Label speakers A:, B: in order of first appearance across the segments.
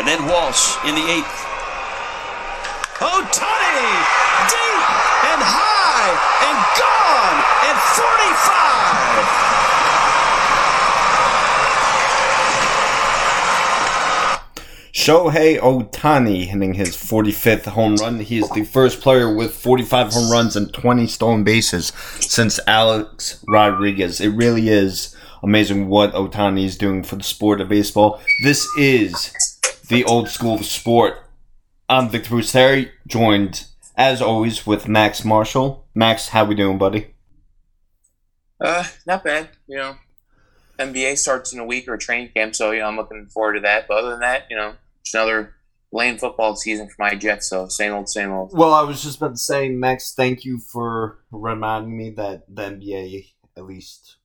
A: And then Walsh in the eighth. Ohtani! Deep and high and gone
B: at 45! Shohei Ohtani hitting his 45th home run. He is the first player with 45 home runs and 20 stolen bases since Alex Rodriguez. It really is amazing what Ohtani is doing for the sport of baseball. This is the old school of sport. I'm Victor Busteri, joined as always with Max Marshall. Max, how we doing, buddy?
C: Uh, not bad. You know, NBA starts in a week or training camp, so you know I'm looking forward to that. But other than that, you know, it's another lame football season for my Jets. So same old, same old.
B: Well, I was just about to say, Max, thank you for reminding me that the NBA at least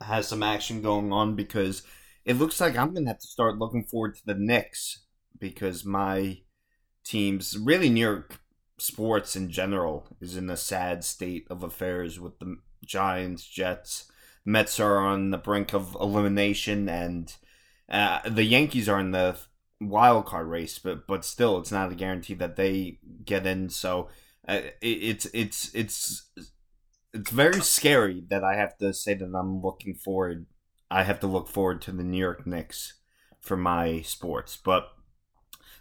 B: has some action going on because it looks like I'm gonna have to start looking forward to the Knicks because my teams, really New York sports in general, is in a sad state of affairs with the Giants, Jets, Mets are on the brink of elimination, and uh, the Yankees are in the wild card race, but but still, it's not a guarantee that they get in. So uh, it, it's it's it's it's very scary that I have to say that I'm looking forward. I have to look forward to the New York Knicks for my sports, but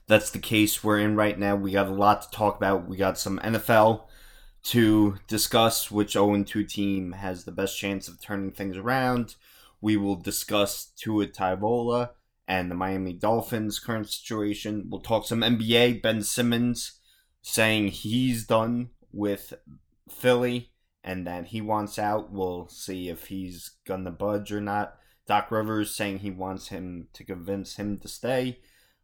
B: that's the case we're in right now. We got a lot to talk about. We got some NFL to discuss which 0 2 team has the best chance of turning things around. We will discuss Tua Tagovailoa and the Miami Dolphins' current situation. We'll talk some NBA. Ben Simmons saying he's done with Philly and that he wants out. We'll see if he's gonna budge or not. Doc Rivers saying he wants him to convince him to stay.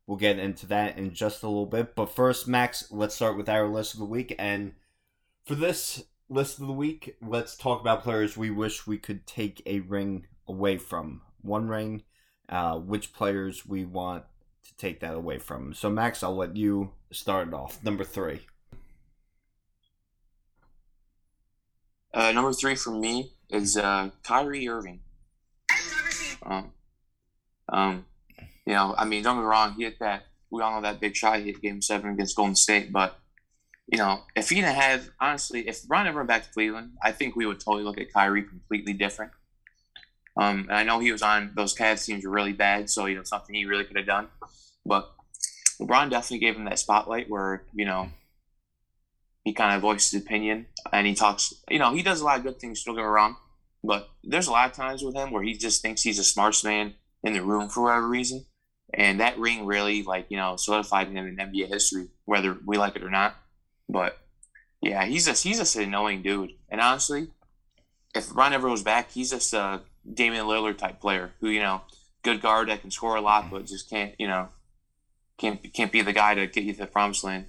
B: We'll get into that in just a little bit. But first, Max, let's start with our list of the week. And for this list of the week, let's talk about players we wish we could take a ring away from. One ring, uh, which players we want to take that away from. So, Max, I'll let you start it off. Number three.
C: Uh, number three for me is uh, Kyrie Irving. Um, um, you know, I mean, don't get me wrong. He hit that. We all know that big shot he hit Game Seven against Golden State. But you know, if he didn't have, honestly, if Ron ever went back to Cleveland, I think we would totally look at Kyrie completely different. Um, and I know he was on those Cavs teams were really bad, so you know something he really could have done. But LeBron definitely gave him that spotlight where you know he kind of voiced his opinion and he talks. You know, he does a lot of good things. Don't get me wrong, but there's a lot of times with him where he just thinks he's the smartest man in the room for whatever reason, and that ring really like you know solidified him in NBA history, whether we like it or not. But yeah, he's just he's just an annoying dude. And honestly, if Ron ever goes back, he's just a Damian Lillard type player who you know good guard that can score a lot, but just can't you know can't can't be the guy to get you to the promised land.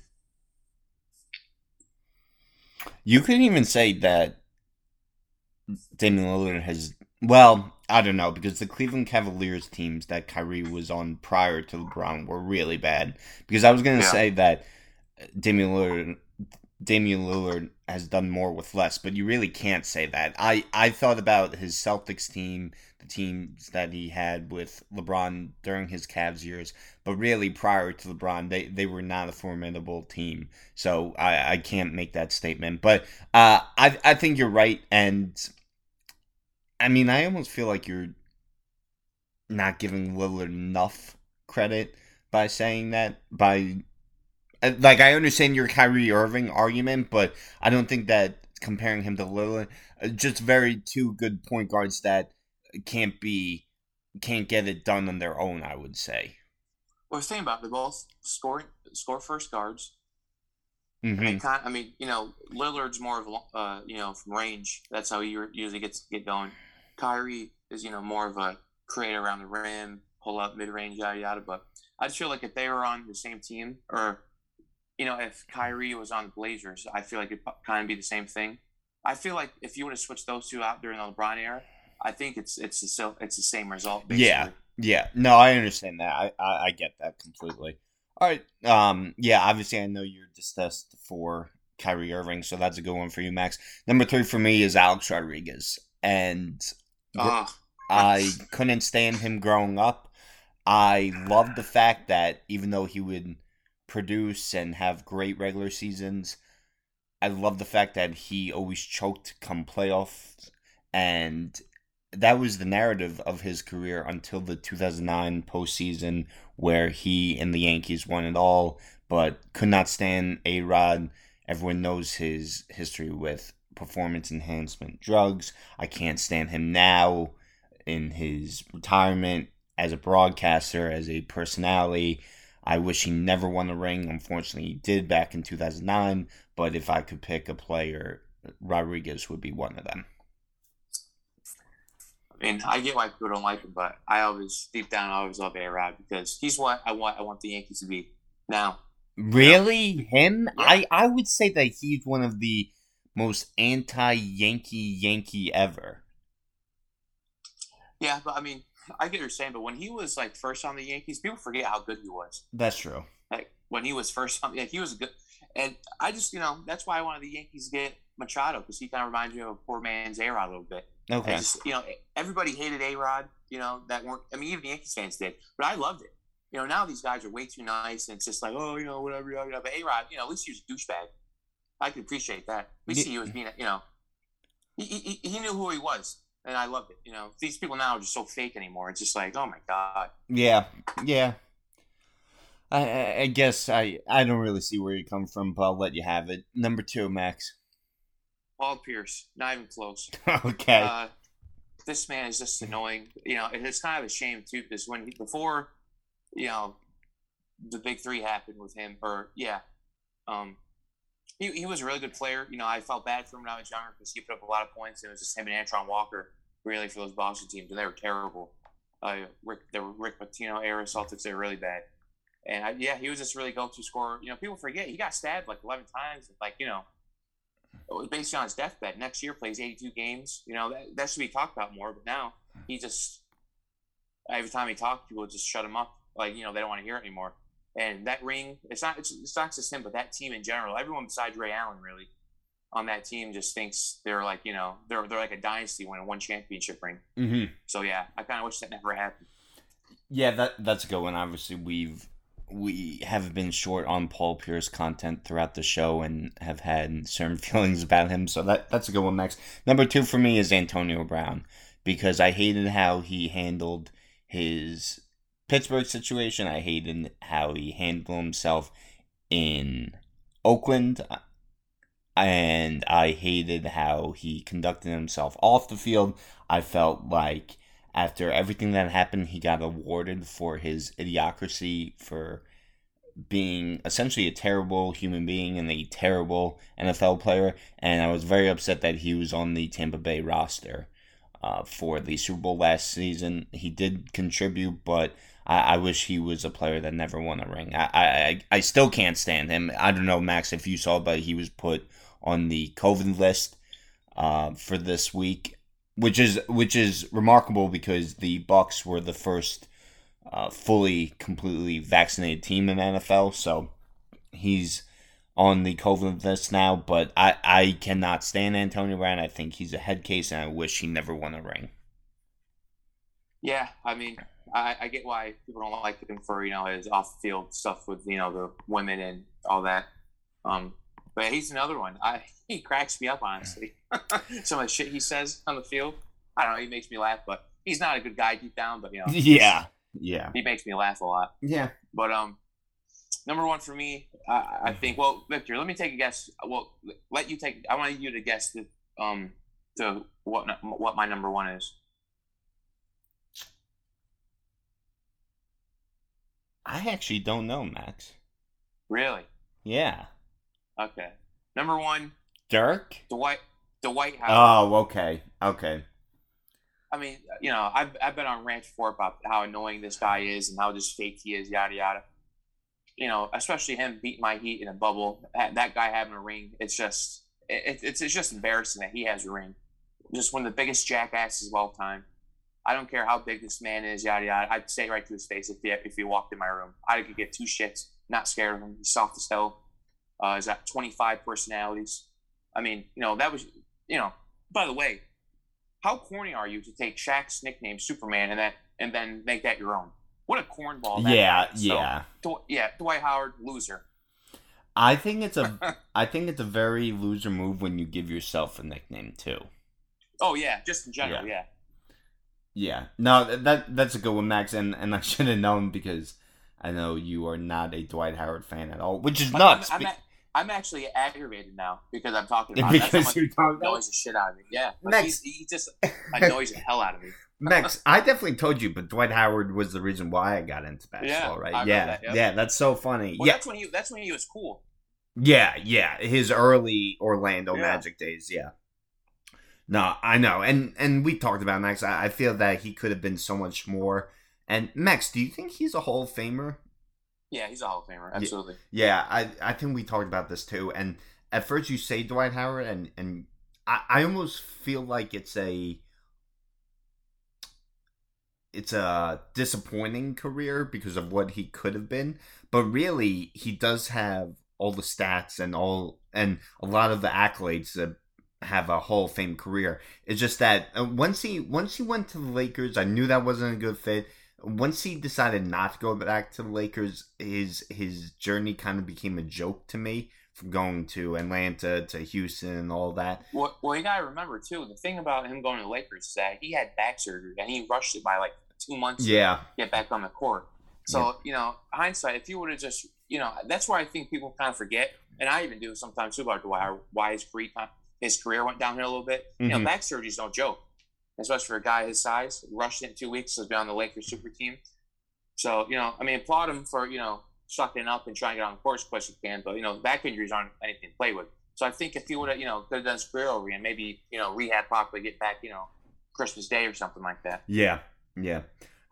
B: You could even say that Damian Lillard has. Well, I don't know because the Cleveland Cavaliers teams that Kyrie was on prior to LeBron were really bad. Because I was going to yeah. say that Damian Lillard, Damian Lillard has done more with less, but you really can't say that. I I thought about his Celtics team, the teams that he had with LeBron during his Cavs years, but really prior to LeBron, they, they were not a formidable team. So I, I can't make that statement. But uh, I I think you're right, and I mean I almost feel like you're not giving Lillard enough credit by saying that by uh, like I understand your Kyrie Irving argument, but I don't think that comparing him to Lillard, uh, just very two good point guards that can't be can't get it done on their own. I would say.
C: Well, think about it, they're both scoring score first guards.
B: Mm-hmm.
C: I, mean, kind of, I mean, you know, Lillard's more of uh, you know from range. That's how he usually gets get going. Kyrie is you know more of a creator around the rim, pull up mid range, yada yada. But I just feel like if they were on the same team, or you know, if Kyrie was on the Blazers, I feel like it'd kind of be the same thing. I feel like if you would have switched those two out during the LeBron era, I think it's it's the it's the same result.
B: Basically. Yeah, yeah. No, I understand that. I, I, I get that completely. All right. Um. Yeah. Obviously, I know you're discussed for Kyrie Irving, so that's a good one for you, Max. Number three for me is Alex Rodriguez, and
C: oh.
B: I couldn't stand him growing up. I loved the fact that even though he would produce and have great regular seasons, I love the fact that he always choked come playoffs, and that was the narrative of his career until the 2009 postseason, where he and the Yankees won it all, but could not stand A Rod. Everyone knows his history with performance enhancement drugs. I can't stand him now in his retirement as a broadcaster, as a personality. I wish he never won a ring. Unfortunately, he did back in 2009. But if I could pick a player, Rodriguez would be one of them.
C: I mean, I get why people don't like him, but I always, deep down, I always love A Rod because he's what I want. I want the Yankees to be now.
B: Really, him? Yeah. I I would say that he's one of the most anti-Yankee Yankee ever.
C: Yeah, but I mean, I get what you're saying, but when he was like first on the Yankees, people forget how good he was.
B: That's true.
C: Like when he was first on, yeah, he was good. And I just, you know, that's why I wanted the Yankees to get Machado because he kind of reminds me of a poor man's A Rod a little bit.
B: Okay.
C: Just, you know, everybody hated A Rod. You know that weren't. I mean, even the Yankees fans did, but I loved it. You know, now these guys are way too nice, and it's just like, oh, you know, whatever, you know. But A Rod, you know, at least he was a douchebag. I can appreciate that. At see you as being, you know, he, he, he knew who he was, and I loved it. You know, these people now are just so fake anymore. It's just like, oh my god.
B: Yeah, yeah. I, I guess I I don't really see where you come from, but I'll let you have it. Number two, Max.
C: Paul Pierce, not even close.
B: okay.
C: Uh, this man is just annoying. You know, it's kind of a shame too because when he, before, you know, the big three happened with him, or yeah, um, he, he was a really good player. You know, I felt bad for him when I was younger because he put up a lot of points. And it was just him and Antoine Walker really for those Boston teams, and they were terrible. Uh, Rick, the Rick Pitino era Celtics, they were really bad. And I, yeah, he was just really go-to scorer. You know, people forget he got stabbed like 11 times. Like you know, based on his deathbed. Next year plays 82 games. You know, that, that should be talked about more. But now he just every time he talked, people just shut him up. Like you know, they don't want to hear it anymore. And that ring, it's not it's, it's not just him, but that team in general. Everyone besides Ray Allen really on that team just thinks they're like you know they're they're like a dynasty winning one championship ring.
B: Mm-hmm.
C: So yeah, I kind of wish that never happened.
B: Yeah, that that's a good one. Obviously, we've we have been short on Paul Pierce content throughout the show and have had certain feelings about him. So that that's a good one. Next, number two for me is Antonio Brown because I hated how he handled his Pittsburgh situation. I hated how he handled himself in Oakland. And I hated how he conducted himself off the field. I felt like after everything that happened, he got awarded for his idiocracy, for being essentially a terrible human being and a terrible NFL player. And I was very upset that he was on the Tampa Bay roster uh, for the Super Bowl last season. He did contribute, but I, I wish he was a player that never won a ring. I, I I still can't stand him. I don't know, Max, if you saw, but he was put on the COVID list uh, for this week, which is which is remarkable because the Bucs were the first uh, fully, completely vaccinated team in NFL. So he's on the COVID list now, but I, I cannot stand Antonio Brown. I think he's a head case, and I wish he never won a ring.
C: Yeah, I mean, I, I get why people don't like him for you know his off field stuff with you know the women and all that. Um, but he's another one. I he cracks me up honestly. Some of the shit he says on the field, I don't know. He makes me laugh, but he's not a good guy deep down. But you know,
B: yeah, yeah,
C: he makes me laugh a lot.
B: Yeah,
C: but um, number one for me, I, I think. Well, Victor, let me take a guess. Well, let you take. I want you to guess the um to what what my number one is.
B: I actually don't know, Max.
C: Really?
B: Yeah.
C: Okay. Number one.
B: Dirk.
C: Dwight. Dwight
B: Howard. Oh, okay. Okay.
C: I mean, you know, I've, I've been on ranch before about how annoying this guy is and how just fake he is, yada yada. You know, especially him beating my heat in a bubble. That guy having a ring, it's just it, it's it's just embarrassing that he has a ring. Just one of the biggest jackasses of all time. I don't care how big this man is, yada yada. I'd say right to his face if he if he walked in my room. I could get two shits, not scared of him. He's soft as hell. Uh, he's got 25 personalities. I mean, you know, that was, you know. By the way, how corny are you to take Shaq's nickname Superman and that and then make that your own? What a cornball! That
B: Yeah,
C: is. So,
B: yeah.
C: Dw- yeah, Dwight Howard, loser.
B: I think it's a I think it's a very loser move when you give yourself a nickname too.
C: Oh yeah, just in general,
B: Yeah.
C: yeah.
B: Yeah. No, that that's a good one, Max, and and I should have known because I know you are not a Dwight Howard fan at all, which is
C: But
B: nuts.
C: I'm, I'm, a- I'm actually aggravated now because I'm talking about it. That's
B: because you're talking
C: annoys the shit out of me. Yeah, like,
B: Next.
C: he's, he just annoys the hell out of me.
B: Max, I definitely told you, but Dwight Howard was the reason why I got into basketball,
C: I
B: right?
C: read
B: Yeah,
C: that, yep.
B: yeah, that's so funny.
C: Well,
B: yeah,
C: that's when he that's when he was cool.
B: yeah, yeah. His early Orlando
C: Yeah.
B: Magic days, yeah. No, I know, and and we talked about Max. I, I feel that he could have been so much more. And Max, do you think he's a Hall of Famer?
C: Yeah, he's a Hall of Famer, absolutely.
B: Yeah, I I think we talked about this too. And at first you say Dwight Howard, and and I, I almost feel like it's a it's a disappointing career because of what he could have been. But really, he does have all the stats and all and a lot of the accolades that have a Hall of Fame career. It's just that uh, once he once he went to the Lakers, I knew that wasn't a good fit. Once he decided not to go back to the Lakers, his his journey kind of became a joke to me. From going to Atlanta to Houston and all that.
C: Well, well, you gotta remember too. The thing about him going to the Lakers is that he had back surgery and he rushed it by like two months
B: Yeah,
C: to get back on the court. So you know, hindsight, if you would have just, you know, that's why I think people kind of forget, and I even do sometimes too about why why his career his career went downhill a little bit. You know,
B: Mhm.
C: back surgery is no joke, especially for a guy his size. Rushed in two weeks to be on the Lakers super team. So you know, I mean, applaud him for you know sucking up and trying to get on the court as quick as he can. But you know, back injuries aren't anything to play with. So I think if he would have, you know, could have done his career over again, maybe you know, rehab properly, get back, you know, Christmas Day or something like that.
B: Yeah, yeah.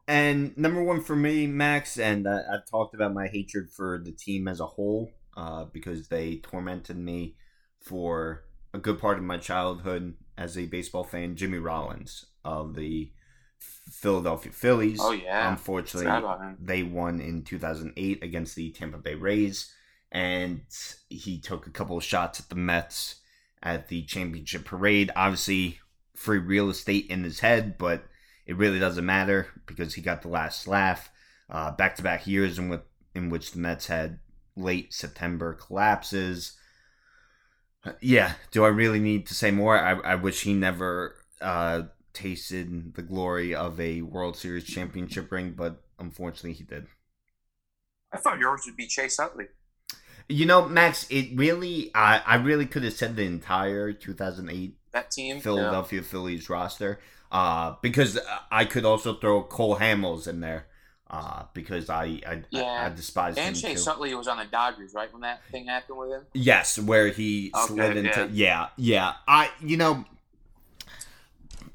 B: And number one for me, Max, and uh, I've talked about my hatred for the team as a whole uh, because they tormented me for a good part of my childhood as a baseball fan. Jimmy Rollins of the Philadelphia Phillies.
C: Oh yeah,
B: Unfortunately,
C: Forgot about him.
B: they won in 2008 against the Tampa Bay Rays, and he took a couple of shots at the Mets at the championship parade. Obviously, free real estate in his head, but it really doesn't matter because he got the last laugh. Back to back years in, which in which the Mets had late September collapses. Yeah, do I really need to say more? I, I wish he never uh, tasted the glory of a World Series championship ring, but unfortunately he did.
C: I thought yours would be Chase Utley.
B: You know, Max, it really, I, I really could have said the entire 2008
C: That team,
B: Philadelphia Phillies roster, uh, because I could also throw Cole Hamels in there, uh, because I, I,
C: Yeah.
B: I, I despise
C: yeah.
B: him
C: and Chase
B: too.
C: Utley was on the Dodgers, right when that thing happened with him.
B: Yes, where he
C: Okay,
B: slid into yeah. yeah, I you know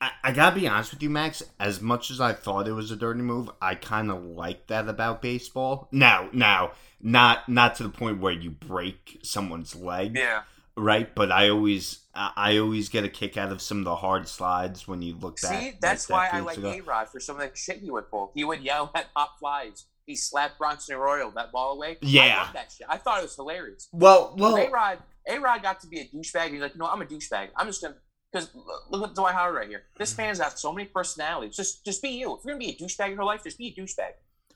B: I, I gotta be honest with you, Max. As much as I thought it was a dirty move, I kind of like that about baseball. Now, now, not not to the point where you break someone's leg,
C: Yeah.
B: Right? But I always I I always get a kick out of some of the hard slides when you look back.
C: See, that's
B: like
C: why I like
B: ago.
C: A Rod for some of the shit he would pull. He would yell at pop flies. He slapped Bronson Arroyo that ball away.
B: Yeah.
C: love that shit. I thought it was hilarious.
B: Well, well,
C: A Rod, A Rod got to be a douchebag. He's like, no, I'm a douchebag. I'm just gonna because look at Dwight Howard right here. This
B: Mm-hmm.
C: man's got so many personalities. Just just be you. If you're gonna be a douchebag in your life, just be a douchebag.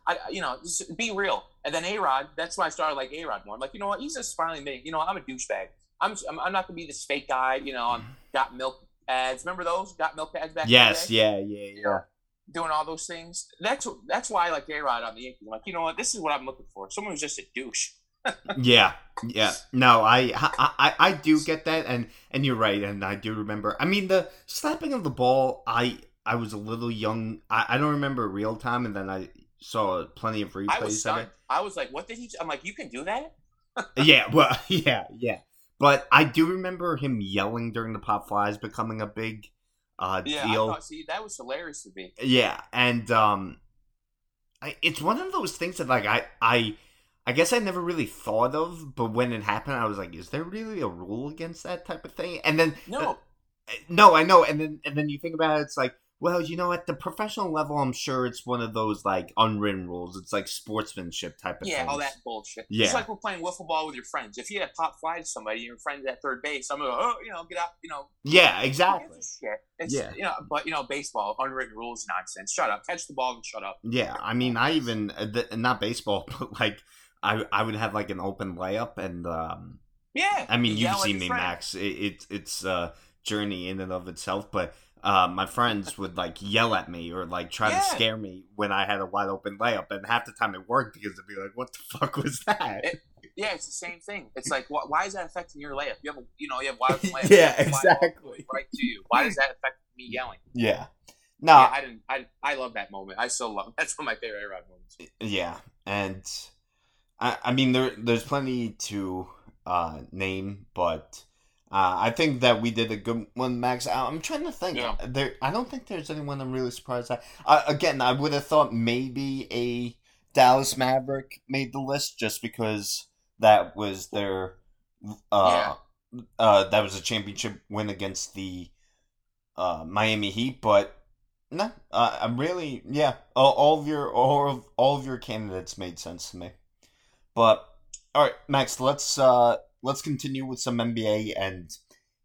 C: I, you know, just be real. And then A Rod, that's why I started like A Rod more. I'm like, you know what? He's just finally admitting, you know, I'm a douchebag. I'm, I'm not gonna be this fake guy. You know, I'm mm-hmm. got milk ads. Remember those? Got milk ads back.
B: yes, yeah, yeah, yeah.
C: know, doing all those things. That's that's why I like A Rod on the Yankees. I'm like, you know what? This is what I'm looking for. Someone who's just a douche.
B: Yeah, yeah. No, I, I, I, I do get that, and and you're right, and I do remember. I mean, the slapping of the ball. I, I was a little young. I, I don't remember real time, and then I saw plenty of replays
C: I was
B: of it.
C: I was like, what did he? I'm like, you can do that?
B: Yeah, well, yeah, yeah. But I do remember him yelling during the pop flies becoming a big uh,
C: Yeah.
B: deal.
C: Thought. See, that was hilarious to me.
B: Yeah, and um, I, it's one of those things that like I I I guess I never really thought of, but when it happened, I was like, is there really a rule against that type of thing? And then
C: No.
B: no, I know, and then and then you think about it, it's like, Well, you know, at the professional level, I'm sure it's one of those like unwritten rules. It's like sportsmanship type of
C: Yeah,
B: things.
C: all that bullshit.
B: Yeah.
C: It's like we're playing wiffle ball with your friends. If you had a pop fly to somebody, and your friend's at third base, I'm gonna, oh, you know, get out, you know,
B: Yeah, exactly.
C: It's,
B: Yeah.
C: you know, but you know, baseball, unwritten rules, nonsense. Shut up, catch the ball and shut up.
B: Yeah, I mean, I even uh, not baseball, but like I I would have like an open layup, and um,
C: Yeah.
B: I mean,
C: you
B: you've seen me,
C: friend.
B: Max. It, it it's a journey in and of itself, but. Uh, my friends would like yell at me or like try
C: Yeah.
B: to scare me when I had a wide open layup, and half the time it worked because they'd be like, "What the fuck was that?"
C: It- Yeah, it's the same thing. It's like, wh- why is that affecting your layup? You have, a, you know, you have wide open layup.
B: Yeah,
C: You have a fly ball
B: exactly.
C: Right to you. Why does that affect me yelling?
B: yeah, no,
C: Yeah, I didn't. I I love that moment. I still love. That's one of my favorite A Rod moments.
B: Yeah, and I, I mean there there's plenty to uh, name, but uh, I think that we did a good one, Max. I'm trying to think.
C: Yeah.
B: There, I don't think there's anyone I'm really surprised at. Uh, again, I would have thought maybe a Dallas Maverick made the list just because that was their uh, uh that was a championship win against the uh Miami Heat, but no, uh, I'm really yeah. All, all of your all of all of your candidates made sense to me. But all right, Max, let's uh let's continue with some NBA, and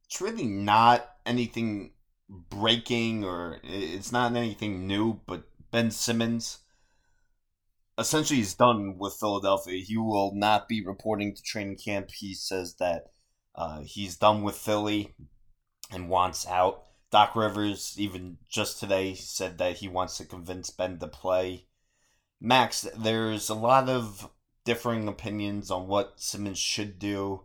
B: it's really not anything breaking or it's not anything new. But Ben Simmons essentially is done with Philadelphia. He will not be reporting to training camp. He says that uh, he's done with Philly and wants out. Doc Rivers, even just today, said that he wants to convince Ben to play. Max, there's a lot of differing opinions on what Simmons should do.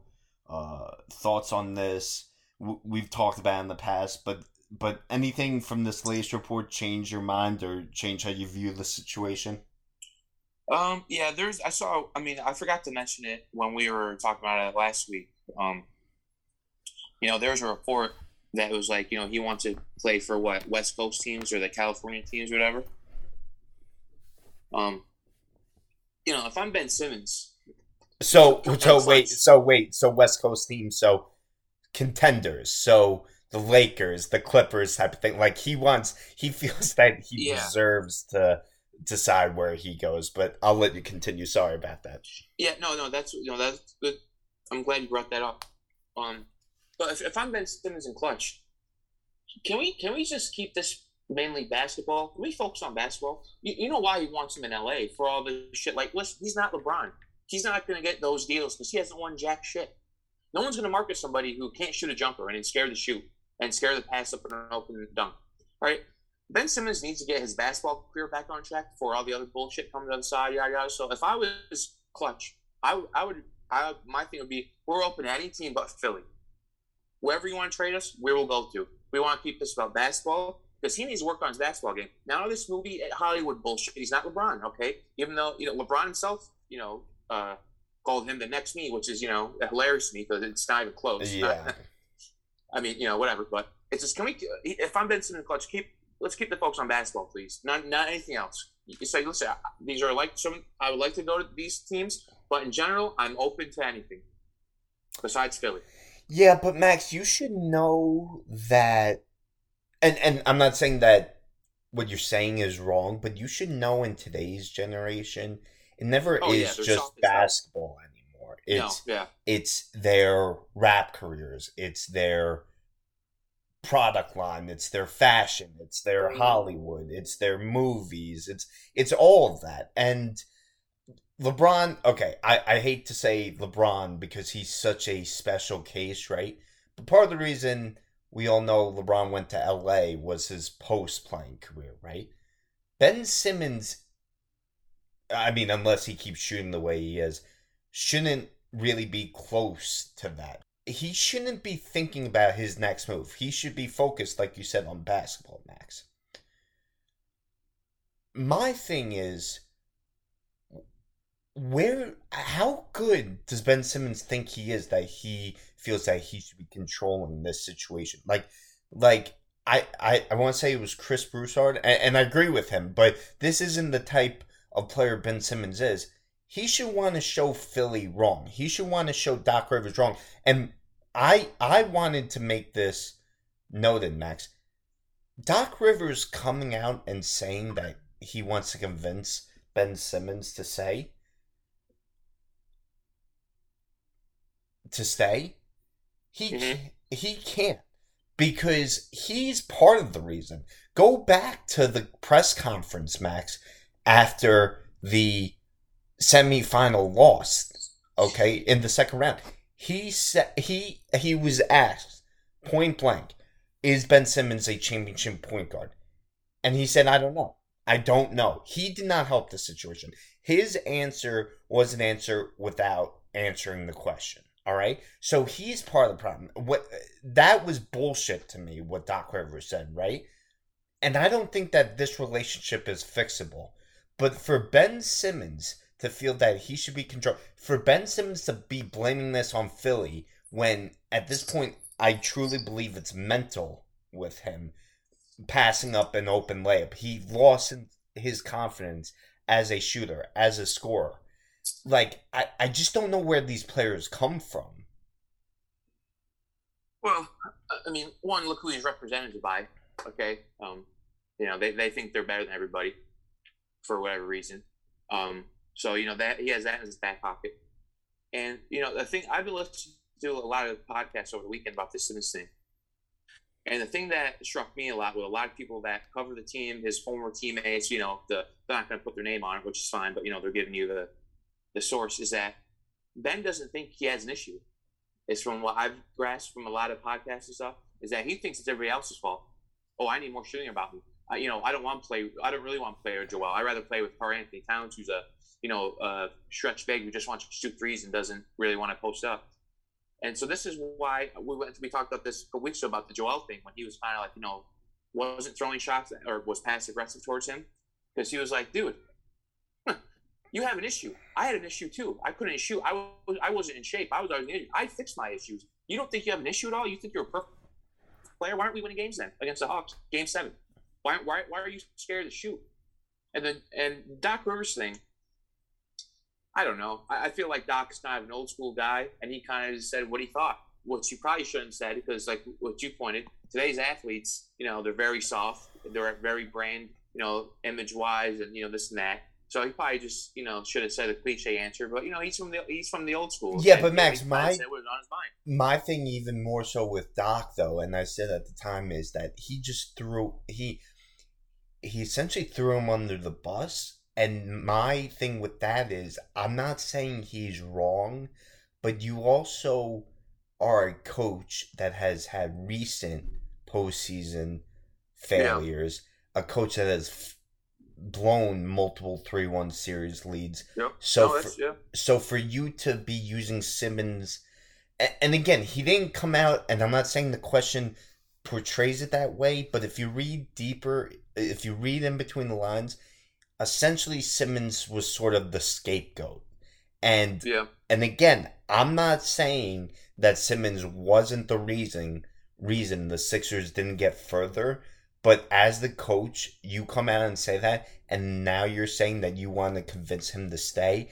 B: Uh, thoughts on this? We've talked about in the past, but but anything from this latest report change your mind or change how you view the situation?
C: Um, yeah, there's. I saw. I mean, I forgot to mention it when we were talking about it last week. Um, you know, there's a report that was like, you know, he wants to play for what West Coast teams or the California teams, or whatever. Um, you know, if I'm Ben Simmons,
D: So so wait so wait so West Coast team so contenders so the Lakers the Clippers type of thing like he wants he feels that he
C: Yeah.
D: deserves to decide where he goes but I'll let you continue sorry about that
C: Yeah, no, no, that's you know that's good. I'm glad you brought that up. Um, but if, if I'm Ben Simmons and Klutch, can we can we just keep this mainly basketball? Can we focus on basketball? You, you know why he wants him in LA for all the shit. Like, listen, he's not LeBron. He's not going to get those deals because he hasn't won jack shit. No one's going to market somebody who can't shoot a jumper and is scared to shoot and scared to pass up an open dunk. Right? Ben Simmons needs to get his basketball career back on track before all the other bullshit comes on the side, yada yada. So if I was Klutch, I, I would, I my thing would be we're open to any team but Philly. Wherever you want to trade us, we will go to. We want to keep this about basketball because he needs to work on his basketball game. Now this movie at Hollywood bullshit. He's not LeBron, okay? Even though you know LeBron himself, you know, uh, called him the next me, which is you know hilarious to me because it's not even close.
D: yeah
C: I mean, you know, whatever. But it's just can we? If I'm Benson and Klutch, keep let's keep the focus on basketball, please. Not not anything else. You say, listen, these are like some. I would like to go to these teams, but in general, I'm open to anything besides Philly.
D: Yeah, but Max, you should know that, and and I'm not saying that what you're saying is wrong, but you should know in today's generation, it never
C: Oh,
D: is
C: there's
D: just basketball anymore. It's
C: no, yeah,
D: it's their rap careers, it's their product line, it's their fashion, it's their. Hollywood, it's their movies, it's it's all of that. And LeBron, okay, I, I hate to say LeBron because he's such a special case, right? But part of the reason we all know LeBron went to LA was his post playing career, right? Ben Simmons, I mean, unless he keeps shooting the way he is, shouldn't really be close to that. He shouldn't be thinking about his next move. He should be focused, like you said, on basketball, Max. My thing is, where, how good does Ben Simmons think he is that he feels that he should be controlling this situation? Like, like I, I, I want to say it was Chris Broussard, and, and I agree with him, but this isn't the type of player Ben Simmons is. He should want to show Philly wrong. He should want to show Doc Rivers wrong. And I, I wanted to make this noted, Max.
B: Doc Rivers coming out and saying that he wants to convince Ben Simmons to say to stay, he
C: Mhm.
B: he can't because he's part of the reason. Go back to the press conference, Max, after the semifinal loss. Okay, in the second round, he said he he was asked point blank, "Is Ben Simmons a championship point guard?" And he said, "I don't know. I don't know." He did not help the situation. His answer was an answer without answering the question. All right, so he's part of the problem. What that was bullshit to me. What Doc Rivers said, right? And I don't think that this relationship is fixable. But for Ben Simmons to feel that he should be control, for Ben Simmons to be blaming this on Philly when at this point I truly believe it's mental with him passing up an open layup. He lost his confidence as a shooter, as a scorer. Like I, I just don't know where these players come from.
C: Well, I mean, one, look who he's represented by. Okay, um, you know, they, they think they're better than everybody for whatever reason. Um, so you know that he has that in his back pocket. And you know, the thing I've been listening to a lot of podcasts over the weekend about this Simmons thing. And the thing that struck me a lot with a lot of people that cover the team, his former teammates, you know, the, they're not going to put their name on it, which is fine, but you know, they're giving you the the source is that Ben doesn't think he has an issue. It's from what I've grasped from a lot of podcasts and stuff, is that he thinks it's everybody else's fault. Oh, I need more shooting about me. You know, I don't want to play. I don't really want to play with Joel. I'd rather play with Karl-Anthony Towns, who's a you know a stretch big who just wants to shoot threes and doesn't really want to post up. And so this is why we went. We talked about this a weeks ago about the Joel thing when he was kind of like you know wasn't throwing shots or was passive aggressive towards him because he was like, dude, you have an issue. I had an issue too. I couldn't shoot. I was I wasn't in shape. I was always issue. I fixed my issues. You don't think you have an issue at all? You think you're a perfect player? Why aren't we winning games then against the Hawks? Game seven. Why why why are you scared to shoot? And then and Doc Rivers thing. I don't know. I, I feel like Doc's kind of an old school guy, and he kind of said what he thought, which you probably shouldn't have said because, like what you pointed, today's athletes, you know, they're very soft, they're very brand, you know, image wise, and you know this and that. So he probably just, you know, should have said a cliche answer, but you know, he's from the he's from the old school.
B: Yeah,
C: and,
B: but Max, my-
C: kinda said what was on his mind.
B: my thing even more so with Doc though, and I said at the time is that he just threw he he essentially threw him under the bus. And my thing with that is I'm not saying he's wrong, but you also are a coach that has had recent postseason failures, a coach that has f- blown multiple 3 1 series leads.
C: Yep.
B: So
C: No,
B: for-
C: yeah.
B: so for you to be using Simmons, a- and again, he didn't come out, and I'm not saying the question portrays it that way, but if you read deeper, if you read in between the lines, essentially Simmons was sort of the scapegoat. And
C: Yeah.
B: and again, I'm not saying that Simmons wasn't the reason reason the Sixers didn't get further, but as the coach, you come out and say that, and now you're saying that you want to convince him to stay.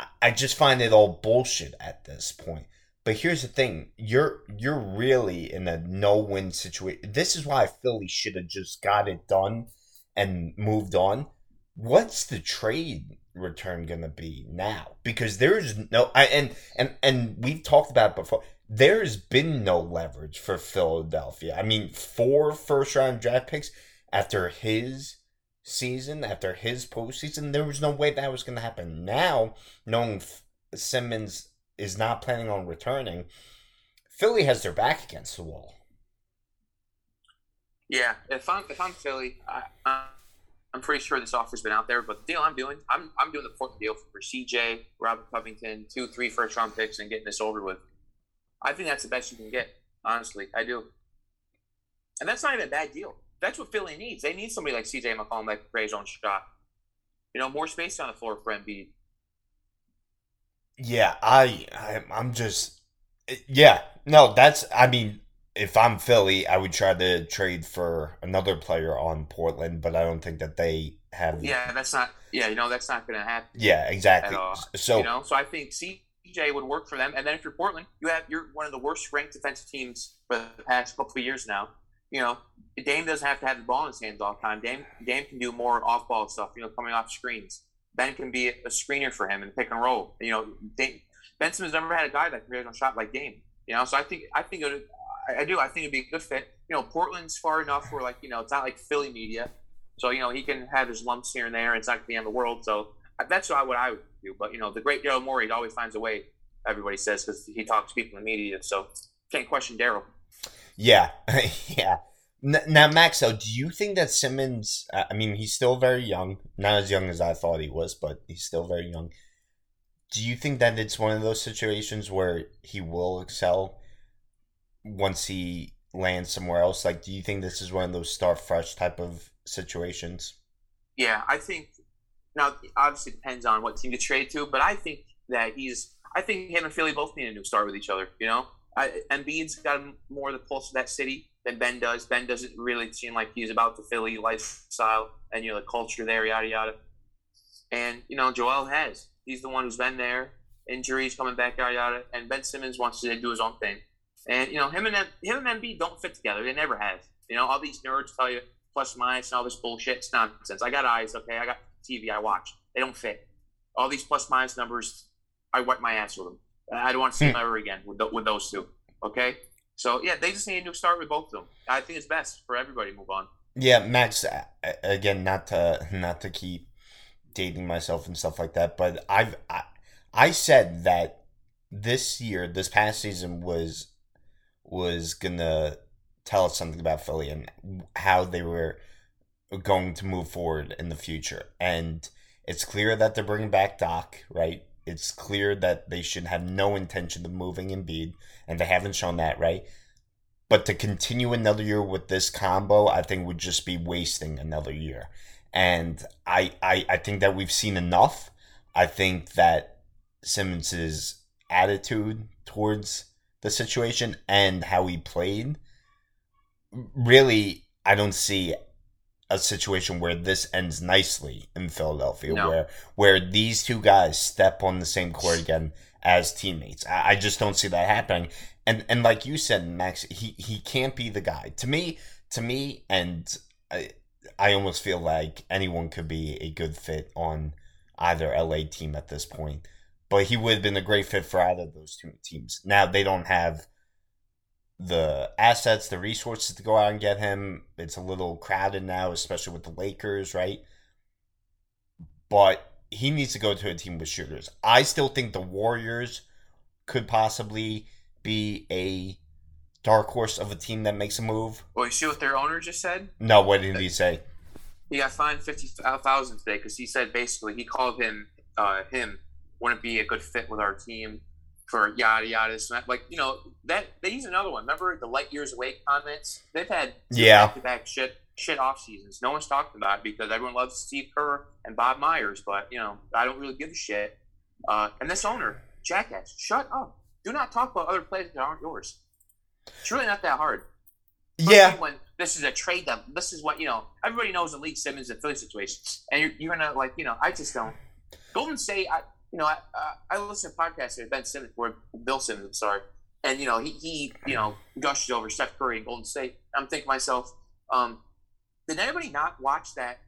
B: I- I just find it all bullshit at this point. But here's the thing: you're you're really in a no-win situation. This is why Philly should have just got it done and moved on. What's the trade return gonna be now? Because there's no, I, and and and we've talked about it before. There's been no leverage for Philadelphia. I mean, four first-round draft picks after his season, after his postseason, there was no way that was gonna happen. Now, knowing Simmons is not planning on returning, Philly has their back against the wall.
C: Yeah, if I'm if I'm Philly, I, I'm pretty sure this offer's been out there. But the deal I'm doing, I'm I'm doing the Portland deal for CJ, Robert Covington, two, three first round picks, and getting this over with. I think that's the best you can get. Honestly, I do. And that's not even a bad deal. That's what Philly needs. They need somebody like CJ McCollum that can create his own shot. You know, more space on the floor for Embiid.
B: Yeah, I, I I'm just yeah. No, that's I mean, if I'm Philly, I would try to trade for another player on Portland, but I don't think that they have
C: Yeah, that's not. Yeah, you know, that's not going to happen.
B: Yeah, exactly. So
C: you know, so I think CJ would work for them. And then if you're Portland, you have you're one of the worst ranked defensive teams for the past couple of years now. you know, Dame doesn't have to have the ball in his hands all the time. Dame Dame can do more off ball stuff, you know, coming off screens. Ben can be a screener for him and pick and roll. You know, Dame, Ben Simmons never had a guy that can create a shot like Dame. You know, so I think I think it, I, I do. I think it'd be a good fit. You know, Portland's far enough where like you know it's not like Philly media, so you know he can have his lumps here and there. It's not the end of the world. So uh, that's what I would do. But you know, the great Daryl Morey always finds a way. Everybody says because he talks to people in the media, so can't question Daryl.
B: Yeah, yeah. Now, Max, though, do you think that Simmons? Uh, I mean, he's still very young, not as young as I thought he was, but he's still very young. Do you think that it's one of those situations where he will excel once he lands somewhere else? Like, do you think this is one of those start fresh type of situations?
C: Yeah, I think. Now, obviously, depends on what team to trade to, but I think that he's. I think him and Philly both need a new start with each other. You know, I, Embiid's got more of the pulse of that city than Ben does. Ben doesn't really seem like he's about the Philly lifestyle and you know the culture there, yada yada. And you know, Joel has. He's the one who's been there. Injuries coming back, yada yada. And Ben Simmons wants to do his own thing. And you know, him and him and Embiid don't fit together. They never have. You know, all these nerds tell you plus minus and all this bullshit. It's nonsense. I got eyes, okay. I got TV. I watch. They don't fit. All these plus minus numbers. I wipe my ass with them. I don't want to see them hmm. ever again with, the, with those two. Okay. So yeah, they just need a new start with both of them. I think it's best for everybody to move on.
B: Yeah, Max. Again, not to not to keep dating myself and stuff like that, but I've I, I said that this year, this past season was was gonna tell us something about Philly and how they were going to move forward in the future. And it's clear that they're bringing back Doc, right? It's clear that they should have no intention of moving Embiid, and they haven't shown that, right? But to continue another year with this combo, I think would just be wasting another year. And I, I, I think that we've seen enough. I think that Simmons's attitude towards the situation and how he played really I don't see a situation where this ends nicely in Philadelphia, no. where where these two guys step on the same court again as teammates. I, I, just don't see that happening. And and like you said, Max, he he can't be the guy. To me, to me, and I, I almost feel like anyone could be a good fit on either LA team at this point. But he would have been a great fit for either of those two teams. Now they don't have the assets, the resources to go out and get him. It's a little crowded now, especially with the Lakers, right? But he needs to go to a team with shooters. I still think the Warriors could possibly be a dark horse of a team that makes a move.
C: Well, you see what their owner just said?
B: No, what did he say?
C: He got fined fifty thousand today because he said basically he called him uh, him wouldn't be a good fit with our team for yada yada. So like you know that they use another one. Remember the light years away comments? They've had
B: yeah
C: back to back shit shit off seasons. No one's talking about it because everyone loves Steve Kerr and Bob Myers, but you know I don't really give a shit. Uh, and this owner, jackass, shut up. Do not talk about other players that aren't yours. It's really not that hard.
B: yeah.
C: When this is a trade them, this is what you know. Everybody knows the league Simmons and Philly situation, and you're, you're gonna like you know. I just don't. Golden State. I, you know, I, I, I listen to podcasts here, Ben Simmons, or Bill Simmons, I'm sorry, and you know, he, he you know gushes over Steph Curry and Golden State. I'm thinking to myself, um, did anybody not watch that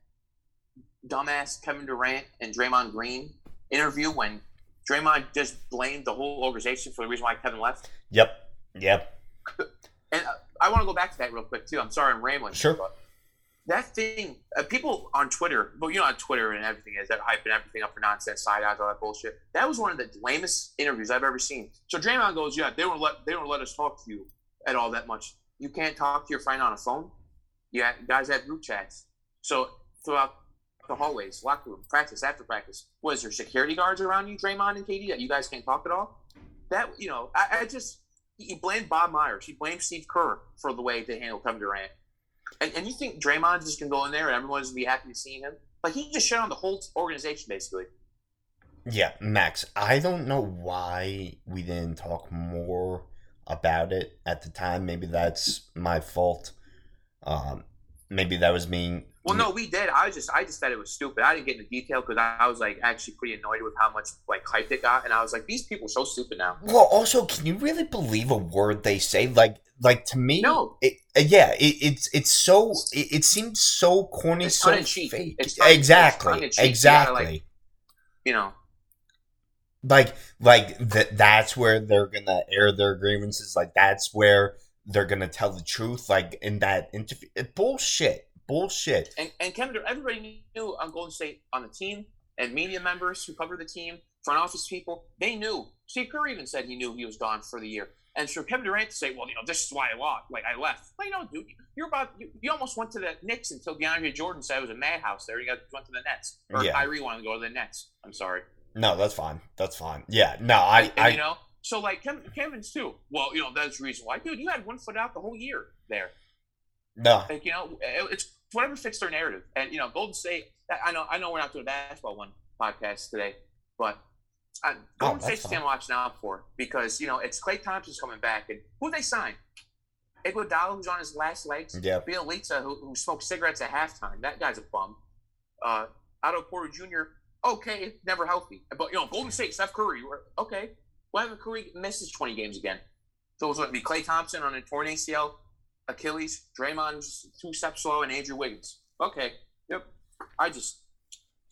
C: dumbass Kevin Durant and Draymond Green interview when Draymond just blamed the whole organization for the reason why Kevin left?
B: Yep. Yep.
C: And I want to go back to that real quick too. I'm sorry, I'm rambling.
B: Sure.
C: But that thing, uh, people on Twitter, well, you know, on Twitter and everything is that hyping everything up for nonsense, side eyes, all that bullshit. That was one of the lamest interviews I've ever seen. So Draymond goes, "Yeah, they don't let they don't let us talk to you at all that much. You can't talk to your friend on a phone. Yeah, guys have group chats. So throughout the hallways, locker room, practice after practice, was there security guards around you, Draymond and KD, that you guys can't talk at all? That you know, I, I just he blamed Bob Myers, he blamed Steve Kerr for the way they handled Kevin Durant. And, and you think Draymond just can go in there and everyone's gonna be happy to see him? Like he just shut on the whole organization basically.
B: Yeah, Max. I don't know why we didn't talk more about it at the time. Maybe that's my fault. Um, maybe that was being
C: Well, no, we did. I just, I just thought it was stupid. I didn't get into detail because I, was like actually pretty annoyed with how much like hype it got, and I was like, these people are so stupid now.
B: Well, also, can you really believe a word they say? Like, like to me,
C: No.
B: It, uh, yeah, it, it's it's so it, it seems so corny,
C: It's
B: so fake.
C: It's tongue- it's
B: exactly.
C: Yeah,
B: exactly.
C: like- You know,
B: like like that that's where they're gonna air their grievances like that's where they're gonna tell the truth like in that interview bullshit bullshit
C: and and Kevin, everybody knew on Golden State on the team and media members who cover the team, front office people, they knew. Steve Curry even said he knew he was gone for the year. And for Kevin Durant to say, "Well, you know, this is why I lost, like I left," like, no, dude, you're about you, you almost went to the Knicks until DeAndre Jordan said it was a madhouse there. You got went to the Nets, or
B: Yeah.
C: Kyrie wanted to go to the Nets. I'm sorry.
B: no that's fine that's fine yeah no i
C: and,
B: i
C: you know, so like Kevin, Kevin's too. Well, you know, that's the reason why, dude. You had one foot out the whole year there.
B: no
C: Like you know, it's whatever fits their narrative. And you know, Golden State. I know, I know, we're not doing a basketball one podcast today, but I, Golden
B: that's
C: State's
B: fine.
C: stand watching out for because you know it's Klay Thompson's coming back, and who they signed? Iguodala, who's on his last legs.
B: Yeah.
C: Bjelica, who, who smoked cigarettes at halftime. That guy's a bum. Uh, Otto Porter Jr. Okay, never healthy, but you know, Golden State, Steph Curry. Okay, why if Curry misses twenty games again? So it's going to be Klay Thompson on a torn ACL, Achilles, Draymond two steps slow, and Andrew Wiggins. Okay, yep. I just,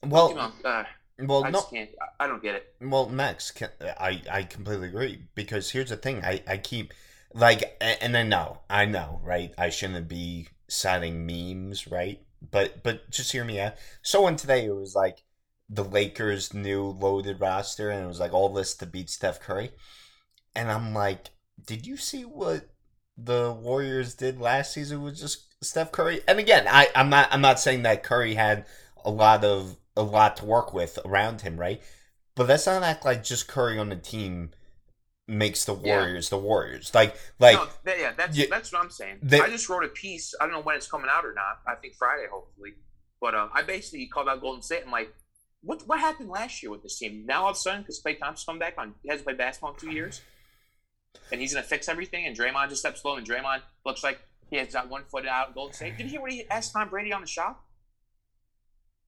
B: well
C: you know, uh,
B: well
C: I
B: no
C: just can't. I, don't get it.
B: Well, Max, I I completely agree because here's the thing. I I keep like, and I know, I know, right? I shouldn't be citing memes, right? But but just hear me out. Someone today it was like the Lakers' new loaded roster, and it was like all this to beat Steph Curry, and I'm like, did you see what the Warriors did last season with just Steph Curry? And again, I I'm not I'm not saying that Curry had a lot of a lot to work with around him, right? But let's not act like just Curry on the team makes the
C: Yeah.
B: Warriors the Warriors. Like like
C: no, that, yeah, that's
B: Yeah.
C: that's what I'm saying. I just wrote a piece. I don't know when it's coming out or not. I think Friday, hopefully. But uh, I basically called out Golden State. I'm like, what what happened last year with this team? Now all of a sudden, because Klay Thompson's come back on, he hasn't played basketball in two years, and he's gonna fix everything. And Draymond just steps slow, and Draymond looks like he has got one foot out. Golden State. Did you hear what he asked Tom Brady on the shop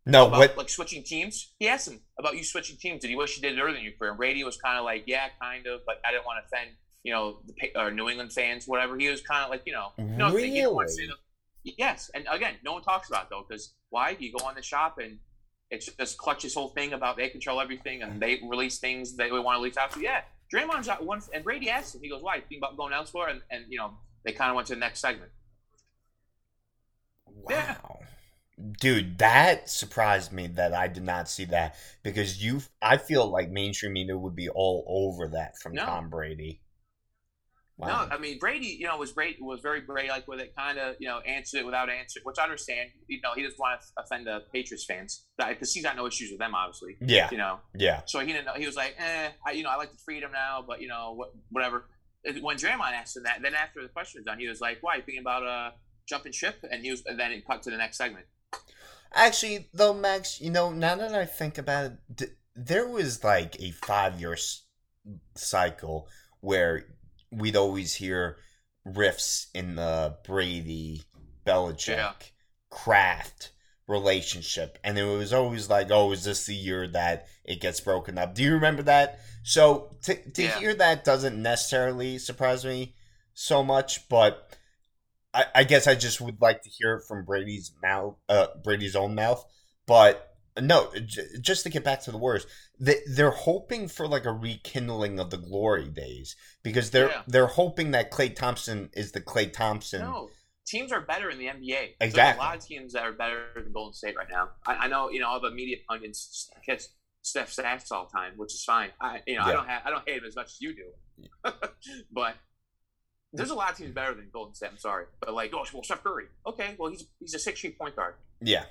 B: no,
C: about
B: what
C: like switching teams? He asked him about you switching teams. Did he wish you did it earlier in your career? And Brady was kind of like, yeah, kind of, but I didn't want to offend you know the or New England fans, whatever. He was kind of like, you know, no, he didn't want to say
B: Really?
C: Yes, and again, no one talks about it, though because why? You go on the shop and it's just Klutch's whole thing about they control everything and they release things they want to release out. So yeah, Draymond's got one, and Brady asked him. He goes, "Why? You think about going elsewhere?" And, and you know, they kind of went to the next segment. Yeah.
B: Wow. Dude, that surprised me that I did not see that because you I feel like mainstream media would be all over that from
C: No.
B: Tom Brady. Wow.
C: No, I mean Brady, you know, was great, was very Brady like with it, kind of, you know, answered it without answer, which I understand. You know, he doesn't want to offend the Patriots fans because he's got no issues with them, obviously.
B: yeah,
C: You know,
B: yeah.
C: so he didn't know. He was like, eh, I, you know, I like the freedom now, but you know, what, whatever. When Draymond asked him that, then after the question was done, he was like, "Why you thinking about uh jumping ship?" And he was, and then it cut to the next segment.
B: Actually, though, Max, you know, now that I think about it, there was like a five year cycle where we'd always hear riffs in the Brady, Belichick,
C: Yeah.
B: Kraft relationship. And it was always like, oh, is this the year that it gets broken up? Do you remember that? So to, to
C: Yeah.
B: hear that doesn't necessarily surprise me so much, but I, I guess I just would like to hear it from Brady's mouth, uh, Brady's own mouth. But no, j- just to get back to the Warriors, they, they're hoping for like a rekindling of the glory days because they're
C: Yeah.
B: they're hoping that Klay Thompson is the Klay Thompson.
C: No, teams are better in the NBA. There's
B: Exactly.
C: a lot of teams that are better than Golden State right now. I, I know, you know, all the media pundits catch Steph Sachs all the time, which is fine. I, you know,
B: Yeah.
C: I don't have, I don't hate him as much as you do, but there's a lot of teams better than Golden State. I'm sorry, but like, oh, well, Steph Curry. Okay, well, he's he's a six feet point guard,
B: Yeah,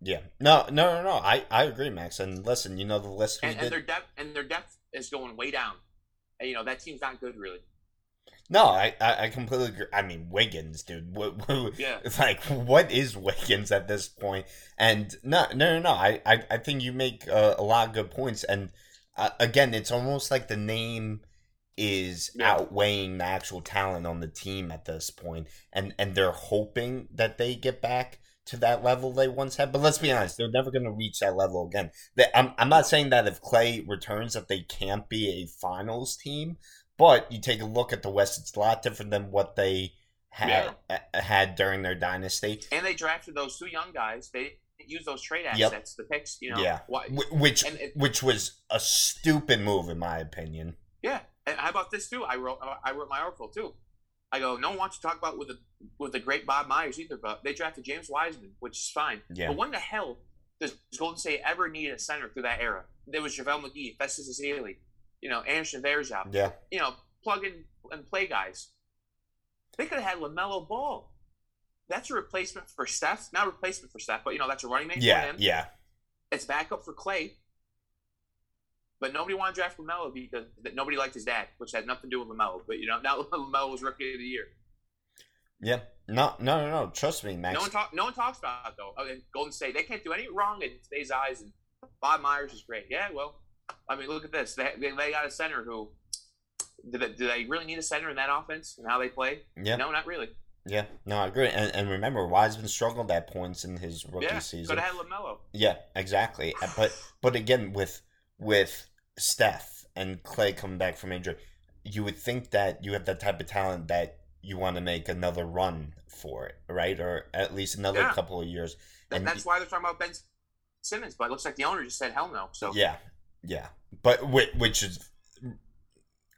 B: yeah. No, no, no, no. I I agree, Max. And listen, you know the list
C: and, and their depth and their depth is going way down. And, you know, that team's not good, really.
B: No, I, I completely agree. I mean, Wiggins, dude. What, what,
C: Yeah.
B: It's like, what is Wiggins at this point? And no, no, no, no. I, I, I think you make uh, a lot of good points. And uh, again, it's almost like the name is
C: Yeah.
B: outweighing the actual talent on the team at this point, and and they're hoping that they get back to that level they once had. But let's be honest, they're never going to reach that level again. They, I'm, I'm not saying that if Klay returns that they can't be a finals team, but you take a look at the West, it's a lot different than what they had uh, had during their dynasty.
C: And they drafted those two young guys. They used those trade
B: Yep.
C: assets, the picks. You know,
B: Yeah.
C: Why,
B: Which
C: And it-
B: which was a stupid move in my opinion.
C: yeah. And how about this too? I wrote I wrote my article too. I go, no one wants to talk about with the with the great Bob Myers either, but they drafted James Wiseman, which is fine.
B: Yeah.
C: But when the hell does Golden State ever need a center through that era? There was JaVale McGee, Festus Ezeli, you know, Anderson Varejao,
B: Yeah.
C: you know, plug in and play guys. They could have had LaMelo Ball. That's a replacement for Steph. Not a replacement for Steph, but you know that's a running mate
B: Yeah.
C: for him.
B: Yeah.
C: It's backup for Klay. But nobody wanted to draft LaMelo because nobody liked his dad, which had nothing to do with LaMelo. But you know, now LaMelo was rookie of the year.
B: Yeah. No, no, no, no. Trust me, Max.
C: No one talk, no one talks about it though. I mean, Golden State, they can't do any wrong in today's eyes, and Bob Myers is great. Yeah, well, I mean, look at this. They, they, they got a center who. Do they, do they really need a center in that offense and how they play?
B: yeah.
C: No, not really.
B: Yeah. No, I agree. And, and remember, Wiseman struggled at points in his rookie
C: yeah,
B: season.
C: could have had LaMelo.
B: Yeah, exactly. But but again, with with Steph and Klay coming back from injury, you would think that you have that type of talent that you want to make another run for it, right? Or at least another
C: Yeah.
B: couple of years.
C: That,
B: And
C: that's why they're talking about Ben Simmons. But it looks like the owner just said hell no. So
B: Yeah, yeah. But which, which is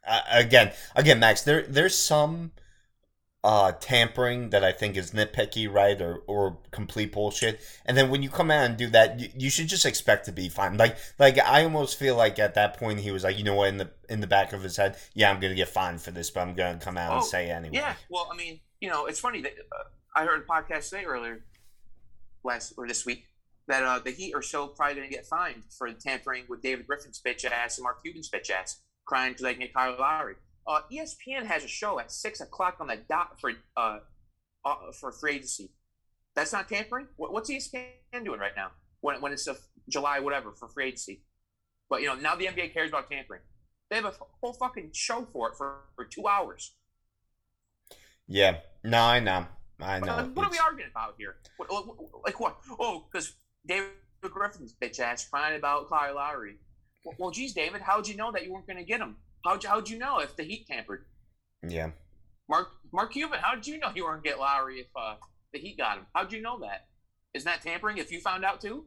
B: uh, again, again, Max. There there's some uh tampering that I think is nitpicky, right, or or complete bullshit. And then when you come out and do that, you, you should just expect to be fine. Like like I almost feel like at that point he was like, you know what, in the in the back of his head, yeah, I'm gonna get fined for this, but I'm gonna come out and
C: Oh,
B: say anyway.
C: Yeah, well, I mean, you know, it's funny that uh, I heard a podcast today earlier, last or this week, that uh, the Heat are so probably going to get fined for tampering with David Griffin's bitch ass and Mark Cuban's bitch ass, crying because they can get Kyle Lowry. Uh, ESPN has a show at six o'clock on the dot for uh, uh for free agency. That's not tampering. What, what's ESPN doing right now when when it's a July whatever for free agency? But you know now the NBA cares about tampering. They have a f- whole fucking show for it for, for two hours.
B: Yeah. No, I know. I know.
C: What are we arguing about here? What, what- like what? Oh, because David Griffin's bitch ass crying about Kyle Lowry. Well, well, geez, David, how'd you know that you weren't going to get him? How'd you, how'd you know if the Heat tampered?
B: Yeah.
C: Mark Mark Cuban, how'd you know you weren't get Lowry if uh, the Heat got him? How'd you know that? Isn't that tampering if you found out too?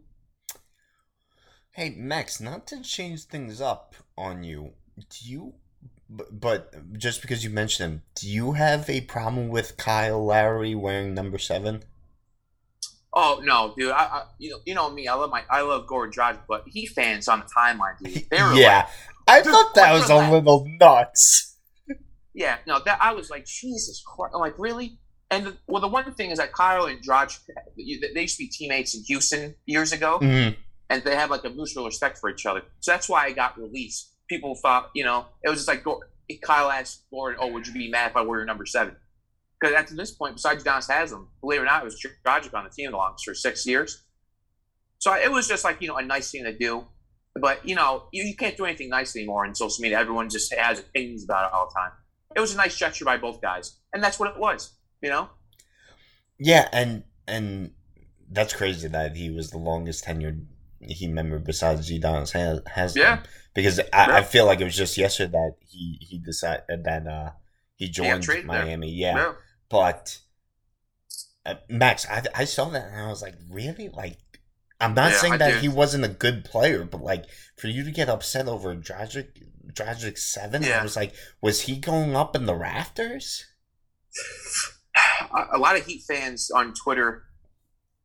B: Hey Max, not to change things up on you, do you? But just because you mentioned him, do you have a problem with Kyle Lowry wearing number seven?
C: Oh no, dude! I, I you know you know me. I love my I love Goran Dragic, but he fans on the timeline, dude. They were
B: yeah,
C: like,
B: I
C: Dude,
B: thought that was a little nuts.
C: Yeah, no, that I was like, Jesus Christ! I'm like, really? And the, well, the one thing is that Kyle and Draj, they used to be teammates in Houston years ago,
B: Mhm.
C: and they had like a mutual respect for each other. So that's why I got released. People thought, you know, it was just like Kyle asked Goran, "Oh, would you be mad if I were your number seven? Because at this point, besides Udonis Haslem, believe it or not, it was Dragic on the team the longest for six years. So it was just like you know a nice thing to do. But you know, you, you can't do anything nice anymore in social media. Everyone just has opinions about it all the time. It was a nice gesture by both guys, and that's what it was. You know?
B: Yeah, and and that's crazy that he was the longest tenured he member besides Udonis has has
C: Yeah.
B: because I, I feel like it was just yesterday that he he decided that uh he joined. Miami. Yeah. But uh, Max, I, I saw that and I was like, really? Like, I'm not
C: Yeah,
B: saying
C: I
B: that he wasn't a good player, but like for you to get upset over Dragic, Dragic seven,
C: yeah.
B: I was like, was he going up in the rafters?
C: a- lot of Heat fans on Twitter,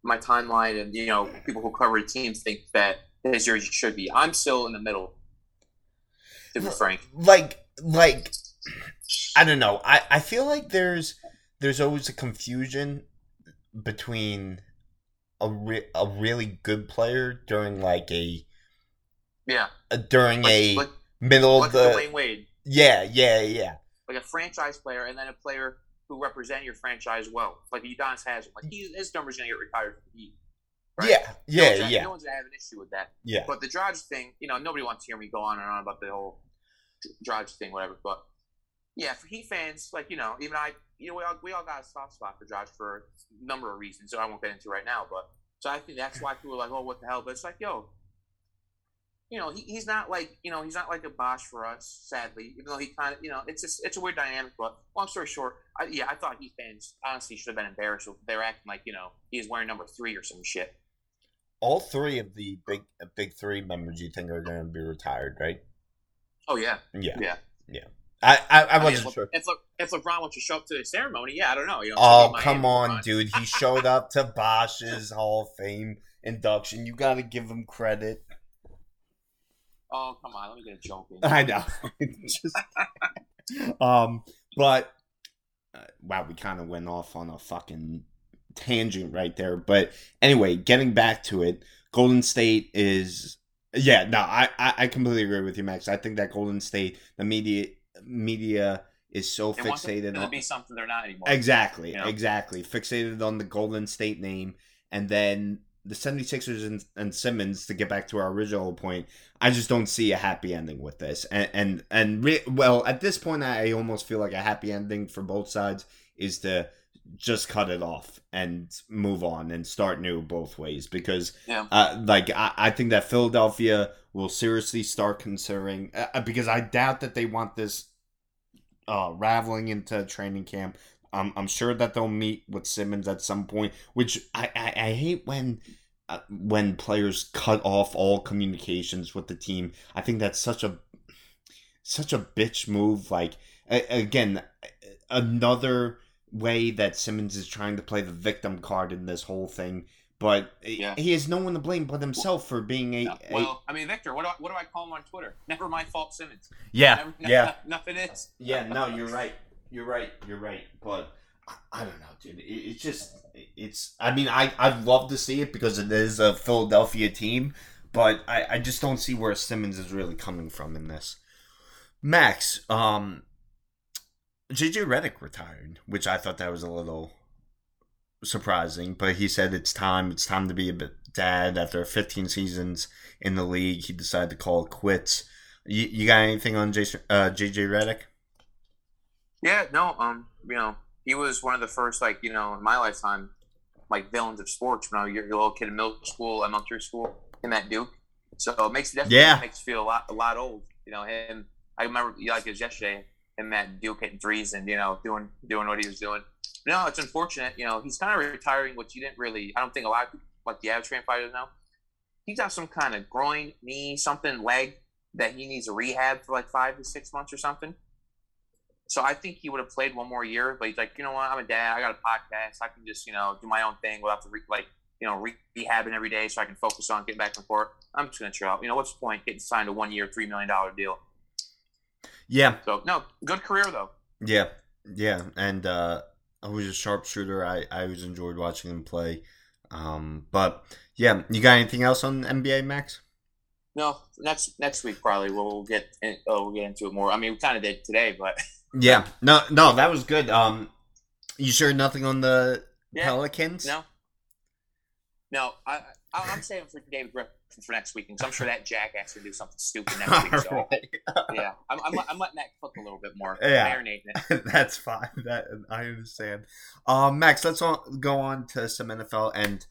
C: my timeline, and you know people who cover the team think that his jersey should be. I'm still in the middle. To be frank,
B: Like, like, I don't know. I I feel like there's there's always a confusion between a re- a really good player during like a,
C: yeah,
B: a during
C: like,
B: a
C: like,
B: middle
C: like
B: of the
C: Dwyane Wade,
B: yeah yeah yeah
C: like a franchise player, and then a player who represent your franchise well, like Udonis has. Like he, his number's gonna get retired from the Heat. right?
B: yeah yeah
C: one's-
B: yeah
C: No one's gonna have an issue with that.
B: yeah
C: But the Drudge thing, you know, nobody wants to hear me go on and on about the whole Drudge thing, whatever. But yeah, for Heat fans, like you know, even I, you know, we all, we all got a soft spot for Josh for a number of reasons, so I won't get into right now. But so I think that's why people are like, oh, what the hell? But it's like, yo, you know, he, he's not like you know, he's not like a Bosh for us, sadly. Even though he kind of, you know, it's just it's a weird dynamic. But long story short, I, yeah, I thought he fans honestly should have been embarrassed. If they were acting like you know he was wearing number three or some shit.
D: All three of the big big three members you think are going to be retired, right?
C: Oh yeah,
D: yeah,
C: Yeah,
D: yeah. I I,
C: I I
D: wasn't
C: if,
D: sure.
C: if, Le- if LeBron wants to show up to the ceremony, yeah, I don't know. You know
D: Oh come on, dude! He showed up to Bosh's Hall of Fame induction. You got to give him credit.
C: Oh come on, let me get a joke in.
B: I know. Just, um, but uh, wow, we kind of went off on a fucking tangent right there. But anyway, getting back to it, Golden State is yeah. No, I I, I completely agree with you, Max. I think that Golden State, the media media is so
C: They
B: fixated on
C: be something they're not anymore.
B: Exactly,
C: You know?
B: exactly. Fixated on the Golden State name. And then the 76ers and, and Simmons, to get back to our original point, I just don't see a happy ending with this. And, and, and re- well, at this point, I almost feel like a happy ending for both sides is to just cut it off and move on and start new both ways because
C: Yeah.
B: uh, like I, I think that Philadelphia will seriously start considering uh, because I doubt that they want this uh, raveling into training camp. Um, I'm sure that they'll meet with Simmons at some point, which I, I, I hate when uh, when players cut off all communications with the team. I think that's such a such a bitch move. Like again, another way that Simmons is trying to play the victim card in this whole thing. But
C: Yeah.
B: he has no one to blame but himself for being a,
C: No. Well, I mean, Victor, what do I, what do I call him on Twitter? Never my fault, Simmons.
B: yeah
C: Never,
B: yeah
C: nothing is.
B: Yeah, no, you're right. You're right. You're right. But I, I don't know, dude. It, it's just, it's. I mean, I I'd love to see it because it is a Philadelphia team, but I I just don't see where Simmons is really coming from in this. Max, um, JJ Redick retired, which I thought that was a little surprising, but he said it's time. It's time to be a bit dad after 15 seasons in the league. He decided to call it quits. You, you got anything on Jason, uh, JJ Redick?
C: Yeah, no, um, you know, he was one of the first, like, you know, in my lifetime, like villains of sports. When I was a little kid in middle school, elementary school, him at Duke. So it makes it definitely
B: Yeah.
C: makes you feel a lot, a lot old. You know, him. I remember like it was yesterday. Him at Duke hitting threes and you know doing doing what he was doing. No, it's unfortunate. You know, he's kind of retiring, which you didn't really. I don't think a lot of people, like the average fan fighters know. He's got some kind of groin, knee, something, leg that he needs a rehab for like five to six months or something. So I think he would have played one more year, but he's like, you know what? I'm a dad. I got a podcast. I can just, you know, do my own thing without the re- like, you know, re- rehabbing every day, so I can focus on getting back and forth. I'm just gonna chill out. You know, what's the point getting signed a one year, three million dollar deal?
B: Yeah,
C: So no, good career though.
B: yeah, yeah. And uh, I was a sharpshooter. I I always enjoyed watching him play. Um, but yeah, you got anything else on NBA, Max?
C: No, next next week probably we'll get in, oh, we'll get into it more. I mean, we kind of did today, but
B: Yeah, no, no, that was good. Um, you sure nothing on the
C: Yeah,
B: Pelicans?
C: no, no. I, I I'm saving for David Griffin for next week because I'm sure that jackass will do something stupid next week. So
B: Alright.
C: yeah, I'm, I'm, I'm letting that cook a little bit more,
B: Yeah.
C: marinating it.
B: That's fine. That I understand. Um, Max, let's on, go on to some NFL, and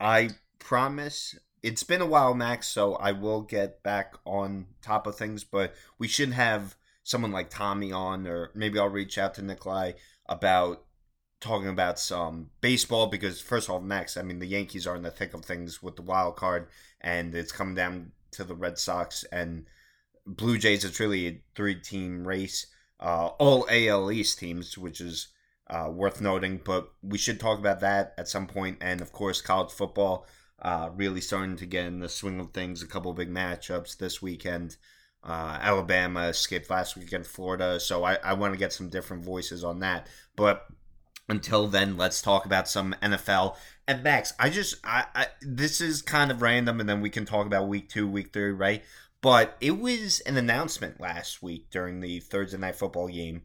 B: I promise it's been a while, Max. So I will get back on top of things, but we should have someone like Tommy on, or maybe I'll reach out to Nikolai about talking about some baseball because first of all, Max, I mean the Yankees are in the thick of things with the wild card, and it's coming down to the Red Sox and Blue Jays. It's really a three-team race uh, all AL East teams, which is uh, worth noting. But we should talk about that at some point, and of course, college football uh, really starting to get in the swing of things. A couple big matchups this weekend. Uh, Alabama escaped last week against Florida, so I, I want to get some different voices on that. But until then, let's talk about some NFL. And Max, I just I, I this is kind of random, and then we can talk about week two, week three, right? But it was an announcement last week during the Thursday night football game.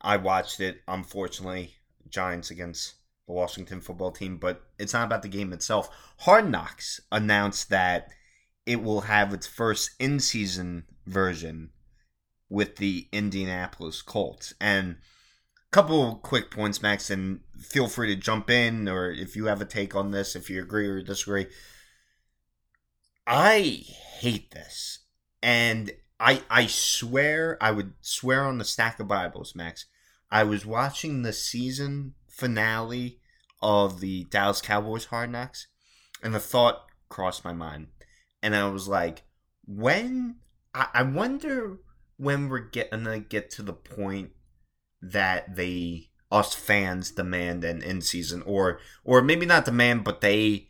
B: I watched it, unfortunately, Giants against the Washington football team, but it's not about the game itself. Hard Knocks announced that it will have its first in season version with the Indianapolis Colts. And couple quick points, Max, and feel free to jump in or if you have a take on this, if you agree or disagree. I hate this. And I I swear I would swear on the stack of Bibles, Max. I was watching the season finale of the Dallas Cowboys Hard Knocks, and the thought crossed my mind. And I was like, when I, I wonder when we're getting to get to the point that they us fans demand an in season or or maybe not demand but they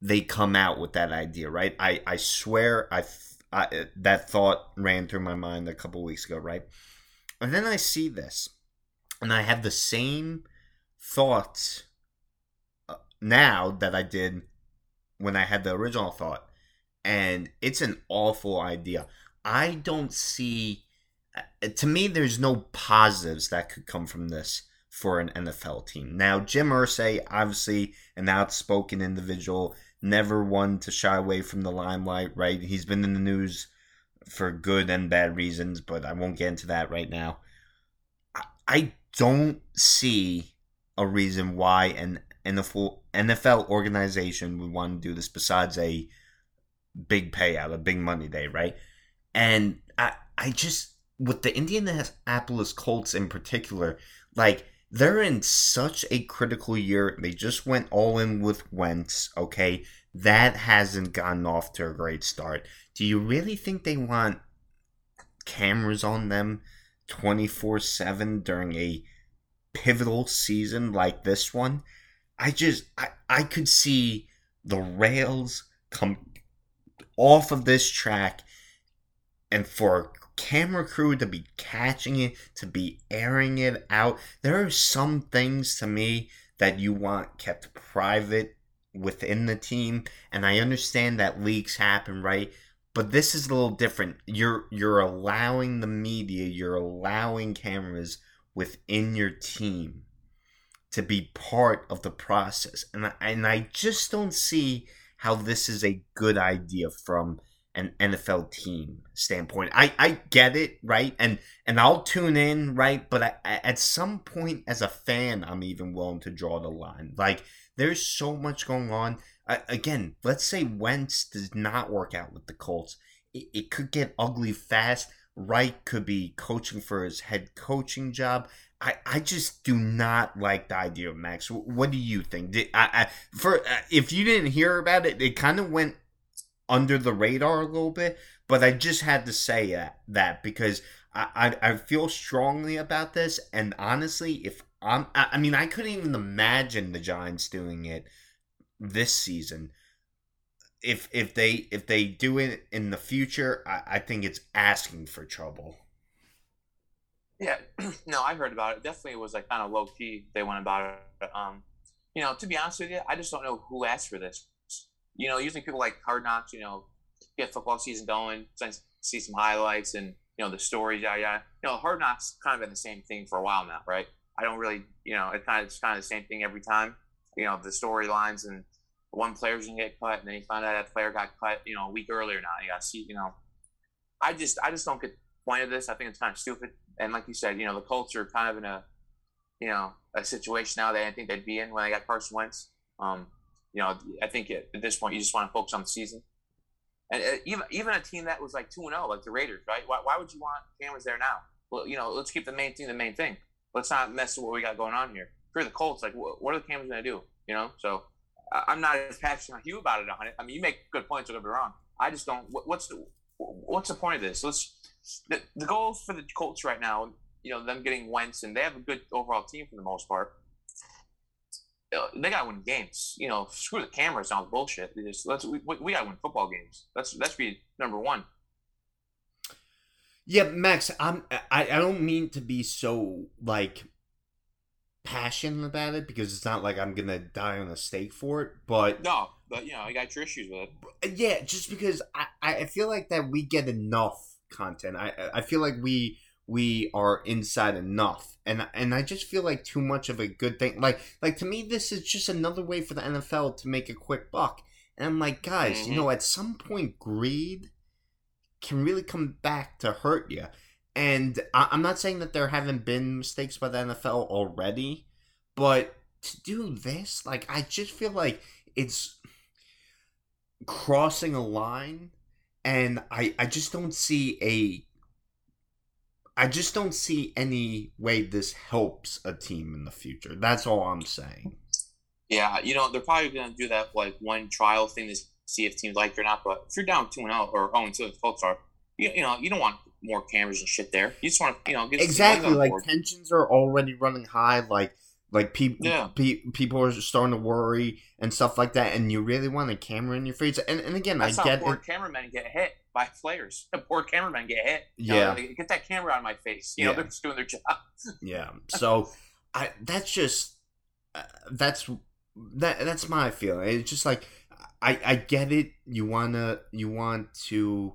B: they come out with that idea right? I i swear i, I that thought ran through my mind a couple weeks ago right? And then i see this and i have the same thoughts uh, now that i did when i had the original thought and it's an awful idea. I don't see Uh, to me, there's no positives that could come from this for an NFL team. Now, Jim Irsay, obviously an outspoken individual, never one to shy away from the limelight, right? He's been in the news for good and bad reasons, but I won't get into that right now. I don't see a reason why an NFL organization would want to do this besides a big payout, a big money day, right? And I, I just with the Indianapolis Colts in particular, like they're in such a critical year. They just went all in with Wentz, okay? That hasn't gotten off to a great start. Do you really think they want cameras on them 24 7 during a pivotal season like this one? I just, I, I could see the rails come off of this track and for camera crew to be catching it, to be airing it out. There are some things to me that you want kept private within the team, and I understand that leaks happen, right? But this is a little different. You're you're allowing the media, you're allowing cameras within your team to be part of the process. And I, and I just don't see how this is a good idea from an NFL team standpoint. I, I get it, right? And and I'll tune in, right? But I, at some point as a fan, I'm even willing to draw the line. Like there's so much going on. I, again, let's say Wentz does not work out with the Colts. It, it could get ugly fast. Reich could be coaching for his head coaching job. I, I just do not like the idea of Max. What do you think? Did, I, I for uh, if you didn't hear about it, it kind of went under the radar a little bit, but I just had to say that, that because I, I, I feel strongly about this, and honestly, if I'm, I, I mean, I couldn't even imagine the Giants doing it this season. If if they if they do it in the future, I, I think it's asking for trouble.
C: Yeah, no, I heard about it. Definitely it was like kind of low key. They went about it. Um, you know, to be honest with you, I just don't know who asked for this you know, usually people like Hard Knocks, you know, get football season going, see some highlights and you know the stories, yeah, yeah. You know, Hard Knocks kind of been the same thing for a while now, right? I don't really, you know, it kind of it's kind of the same thing every time. You know, the storylines and one player's gonna get cut, and then you find out that player got cut, you know, a week earlier. Now you got see, you know, I just I just don't get the point of this. I think it's kind of stupid. And like you said, you know, the Colts are kind of in a, you know, a situation now that I think they'd be in when they got Carson Wentz. Um, you know, I think at this point you just want to focus on the season. And uh, even even a team that was like two and zero, oh, like the Raiders, right? Why, why would you want cameras there now? Well, you know, let's keep the main thing the main thing. Let's not mess with what we got going on here. For the Colts, like, what are the cameras going to do? You know, so I'm not as passionate as you about it. I mean, you make good points. Don't get wrong. I just don't. What's the what's the point of this? Let's the, the goal for the Colts right now. You know, them getting Wentz and they have a good overall team for the most part Uh, they got to win games. You know, screw the camera sounds bullshit. Just, let's we, we got to win football games. That's that's be number one.
B: Yeah, Max, I'm I, I don't mean to be so like passionate about it because it's not like I'm gonna die on a stake for it, but
C: no, but you know, you got your issues with
B: it. Yeah, just because I I feel like that we get enough content. I I feel like we we are inside enough and and I just feel like too much of a good thing like like to me this is just another way for the NFL to make a quick buck and I'm like guys mm-hmm. you know at some point greed can really come back to hurt you And I- I'm not saying that there haven't been mistakes by the NFL already, but to do this, like, I just feel like it's crossing a line, and I I just don't see a. I just don't see any way this helps a team in the future. That's all I'm saying.
C: Yeah, you know they're probably gonna do that like one trial thing to see if teams like it or not. But if you're down two and zero or zero and two, as folks are, you, you know you don't want more cameras and shit there. You just want to you know get
B: exactly like
C: board.
B: tensions are already running high like like people
C: Yeah.
B: pe- people are starting to worry and stuff like that and you really want a camera in your face and, and again
C: That's
B: i
C: how
B: get
C: poor
B: it
C: cameramen get hit by players. Poor cameramen get hit. You know,
B: Yeah.
C: get that camera out of my face. You know, they're just doing their job.
B: yeah so i that's just uh, that's that that's my feeling it's just like i i get it you wanna you want to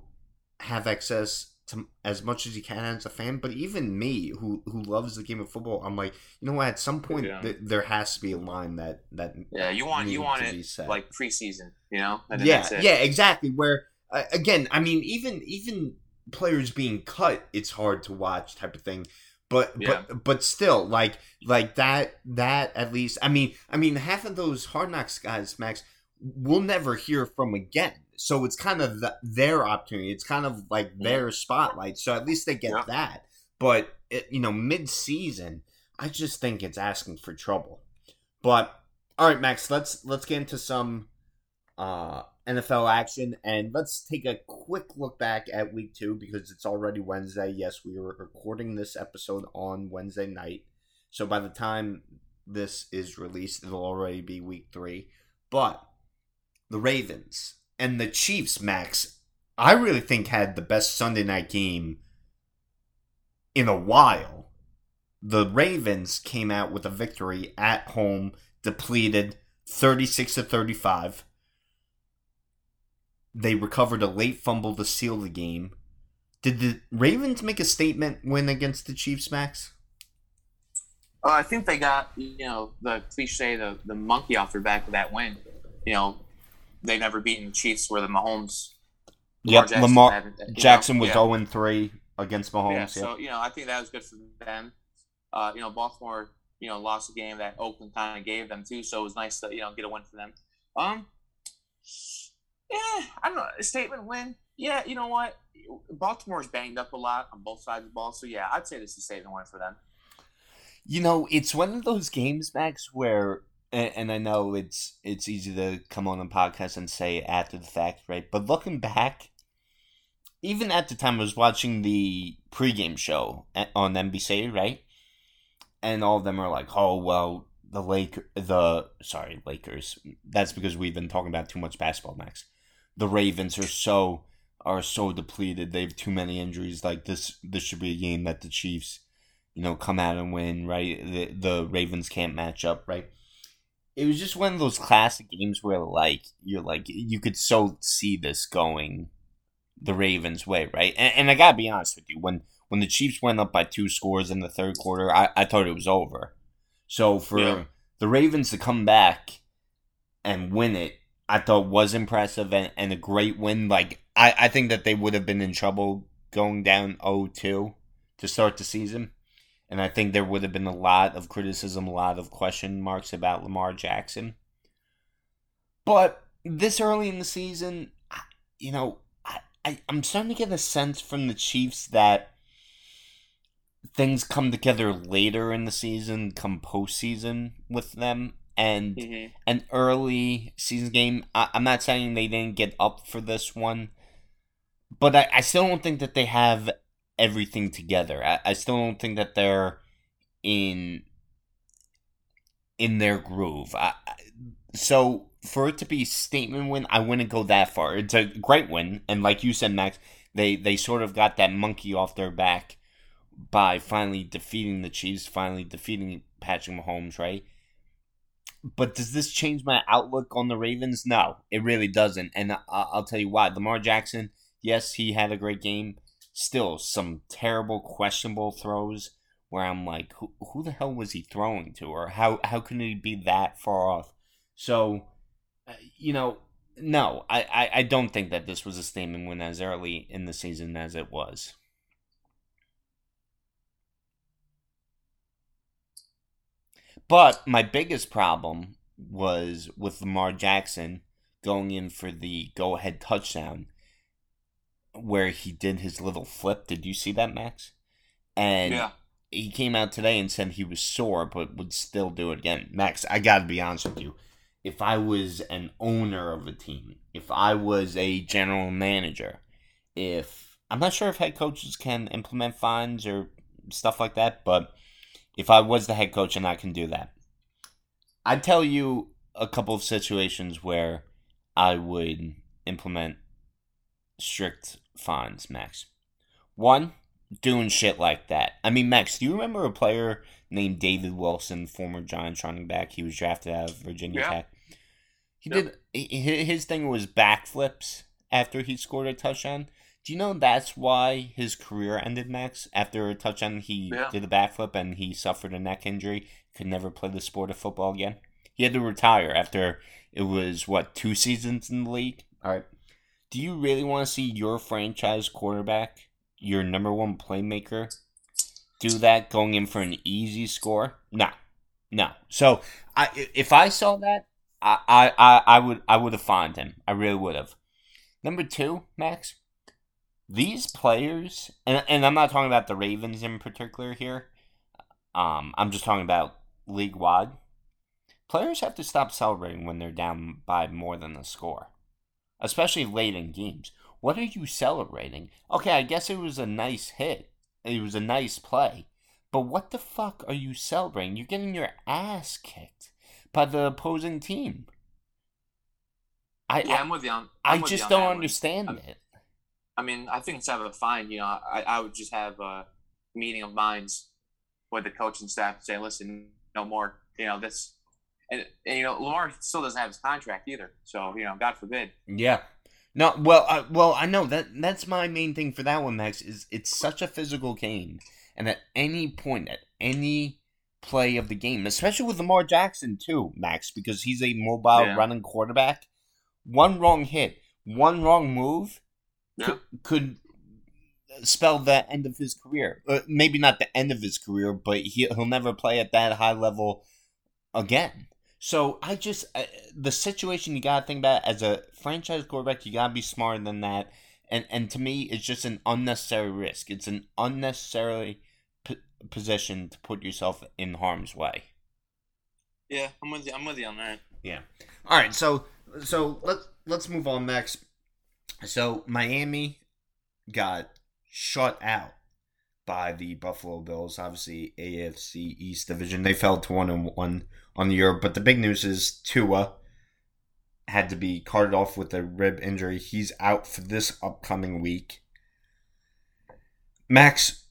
B: have access to as much as you can as a fan but even me who who loves the game of football i'm like you know what at some point
C: Yeah.
B: th- there has to be a line that that
C: Yeah, you want you want it like preseason. You know, and
B: yeah,
C: that's it.
B: yeah, exactly. Where uh, again, I mean, even even players being cut, it's hard to watch, type of thing. But
C: Yeah.
B: but but still, like like that that at least. I mean, I mean, half of those Hard Knocks guys, Max, we'll never hear from again. So it's kind of the, their opportunity. It's kind of like their spotlight. So at least they get
C: Yeah.
B: that. But it, you know, mid season, I just think it's asking for trouble. But all right, Max, let's let's get into some uh, NFL action, and let's take a quick look back at week two because it's already Wednesday. Yes, we are recording this episode on Wednesday night, so by the time this is released, it'll already be week three. But the Ravens and the Chiefs, Max, I really think had the best Sunday night game in a while. The Ravens came out with a victory at home, depleted 36 to 35. They recovered a late fumble to seal the game. Did the Ravens make a statement win against the Chiefs, Max?
C: Uh, I think they got you know the cliche the the monkey off their back with that win. You know, they never beaten the Chiefs where the Mahomes.
B: Yep,
C: Jackson
B: Lamar
C: had- you know,
B: Jackson was
C: yeah.
B: 0 3 against Mahomes.
C: Yeah,
B: Yeah,
C: so you know, I think that was good for them. Uh, you know, Baltimore, you know, lost a game that Oakland kind of gave them too, so it was nice to you know get a win for them. Um, yeah, I don't know, a statement win. Yeah, you know what, Baltimore's banged up a lot on both sides of the ball, so yeah, I'd say this is a statement win for them.
B: You know, it's one of those games, Max, where and, and I know it's it's easy to come on a podcast and say after the fact, right? But looking back, even at the time, I was watching the pregame show on NBC, right? And all of them are like, "Oh well, the Lake, the sorry Lakers." That's because we've been talking about too much basketball, Max. The Ravens are so are so depleted. They have too many injuries. Like this, this should be a game that the Chiefs you know, come out and win, right? The, the Ravens can't match up, right? It was just one of those classic games where, like, you're like, you could so see this going the Ravens' way, right? And, and I gotta be honest with you, when when the Chiefs went up by two scores in the third quarter, I, I thought it was over. So for
C: Yeah.
B: the Ravens to come back and win it, I thought was impressive and, and a great win. Like, I, I think that they would have been in trouble going down 0-2 to start the season. And I think there would have been a lot of criticism, a lot of question marks about Lamar Jackson. But this early in the season, I- you know, I, I, I'm starting to get a sense from the Chiefs that things come together later in the season, come postseason with them. And
C: Mm-hmm.
B: an early season game, I, I'm not saying they didn't get up for this one, but I, I still don't think that they have everything together. I, I still don't think that they're in in their groove. I, I- so for it to be statement win, I wouldn't go that far. It's a great win, and like you said, Max, they they sort of got that monkey off their back by finally defeating the Chiefs, finally defeating Patrick Mahomes, right? But does this change my outlook on the Ravens? No, it really doesn't. And I'll tell you why. Lamar Jackson, yes, he had a great game still some terrible, questionable throws where I'm like, who, who the hell was he throwing to, or how how can he be that far off? So, uh, you know, no, I, I, I don't think that this was a statement win as early in the season as it was. But my biggest problem was with Lamar Jackson going in for the go ahead touchdown where he did his little flip. Did you see that, Max? And
C: Yeah.
B: he came out today and said he was sore but would still do it again. Max, I got to be honest with you. If I was an owner of a team, if I was a general manager, if I'm not sure if head coaches can implement fines or stuff like that, but if I was the head coach and I can do that, I'd tell you a couple of situations where I would implement strict fines, Max. One, doing shit like that. I mean, Max, do you remember a player named David Wilson, former Giants running back? He was drafted out of Virginia
C: Yeah.
B: Tech. He
C: Yep.
B: did. he- he- His thing was backflips after he scored a touchdown. Do you know that's why his career ended, Max? After a touchdown, he
C: Yeah.
B: did a backflip and he suffered a neck injury. Could never play the sport of football again. He had to retire after it was what two seasons in the league. All right. Do you really want to see your franchise quarterback, your number one playmaker, do that going in for an easy score? No, no. So I, if I saw that, I, I, I, would, I would have fined him. I really would have. Number two, Max. These players, and and I'm not talking about the Ravens in particular here. Um, I'm just talking about league wide. Players have to stop celebrating when they're down by more than a score, especially late in games. What are you celebrating? Okay, I guess it was a nice hit. It was a nice play. But what the fuck are you celebrating? You're getting your ass kicked by the opposing team. I
C: Yeah,
B: I,
C: I'm with you on.
B: I
C: with
B: just
C: on
B: don't understand
C: I'm-
B: it.
C: I mean, I think instead of a fine, you know, I, I would just have a meeting of minds with the coaching staff and say, listen, no more. You know, this, and, and you know, Lamar still doesn't have his contract either. So you know, God forbid.
B: Yeah. No, well, I, well, I know that that's my main thing for that one, Max. Is it's such a physical game, and at any point, at any play of the game, especially with Lamar Jackson too, Max, because he's a mobile
C: Yeah.
B: running quarterback. One wrong hit, one wrong move,
C: Yeah.
B: could, could spell the end of his career. Uh, maybe not the end of his career, but he, he'll never play at that high level again. So I just uh, the situation you gotta think about as a franchise quarterback, you gotta be smarter than that. And and to me, it's just an unnecessary risk. It's an unnecessary p- position to put yourself in harm's way.
C: Yeah, I'm with you. I'm with you on that. Yeah.
B: All right, so so let's let's move on next. So Miami got shut out by the Buffalo Bills. Obviously, AFC East division. They fell to one and one on the year. But the big news is Tua had to be carted off with a rib injury. He's out for this upcoming week. Max,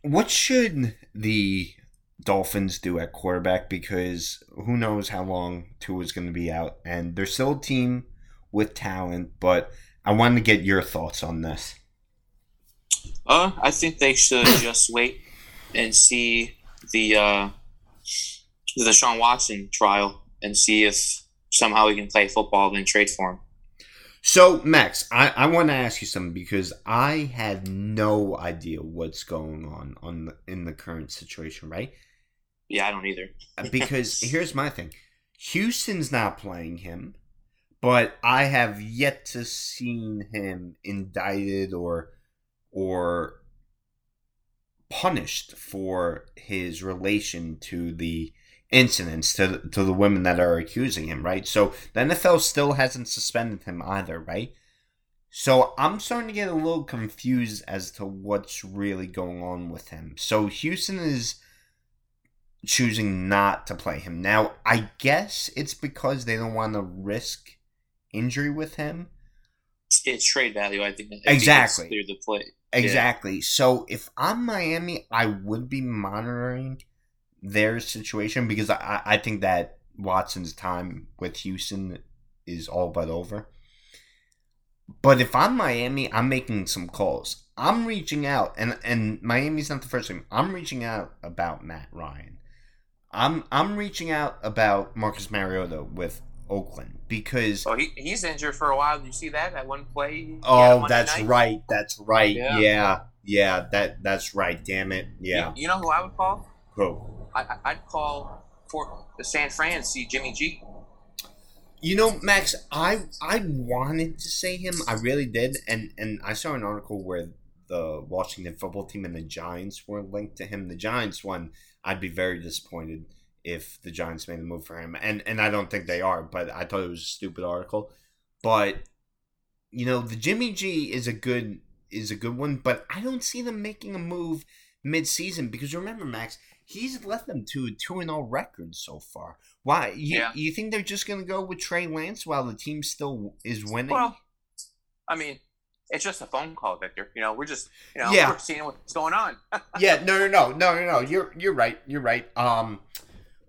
B: what should the Dolphins do at quarterback? Because who knows how long Tua's going to be out, and they're still a team with talent. But I wanted to get your thoughts on this.
C: Uh, I think they should just wait and see the uh, the Sean Watson trial and see if somehow he can play football and trade for him.
B: So, Max, I, I want to ask you something because I had no idea what's going on on the, in the current situation, right?
C: Yeah, I don't either.
B: Because here's my thing: Houston's not playing him, but I have yet to seen him indicted or or punished for his relation to the incidents to to the women that are accusing him, right? So the NFL still hasn't suspended him either, right? So I'm starting to get a little confused as to what's really going on with him. So Houston is choosing not to play him. Now, I guess it's because they don't want to risk injury with him.
C: It's trade value. I think. I
B: Exactly.
C: Clear to play.
B: Exactly. So if I'm Miami, I would be monitoring their situation because I, I think that Watson's time with Houston is all but over. But if I'm Miami, I'm making some calls. I'm reaching out, and and Miami's not the first team. I'm reaching out about Matt Ryan. I'm I'm reaching out about Marcus Mariota with Oakland because
C: Oh, he, he's injured for a while. Did you see that? That one play.
B: Oh, that's
C: night?
B: right. That's right. Yeah.
C: Yeah.
B: yeah. that that's right. Damn it. Yeah.
C: You, you know who I would call?
B: Who?
C: I, I- I'd call for the San Fran see Jimmy G.
B: You know, Max, I I wanted to say him. I really did, and and I saw an article where the Washington football team and the Giants were linked to him. The Giants one, I'd be very disappointed if the Giants made a move for him, and and I don't think they are. But I thought it was a stupid article. But you know, the Jimmy G is a good is a good one, but I don't see them making a move mid season because remember, Max, he's led them to a two and all record so far. Why? You,
C: Yeah.
B: you think they're just gonna go with Trey Lance while the team still is winning?
C: Well, I mean, it's just a phone call, Victor. You know, we're just you know
B: Yeah.
C: we're seeing what's going on.
B: yeah, no, no, no, no, no, no. You're you're right. You're right. Um,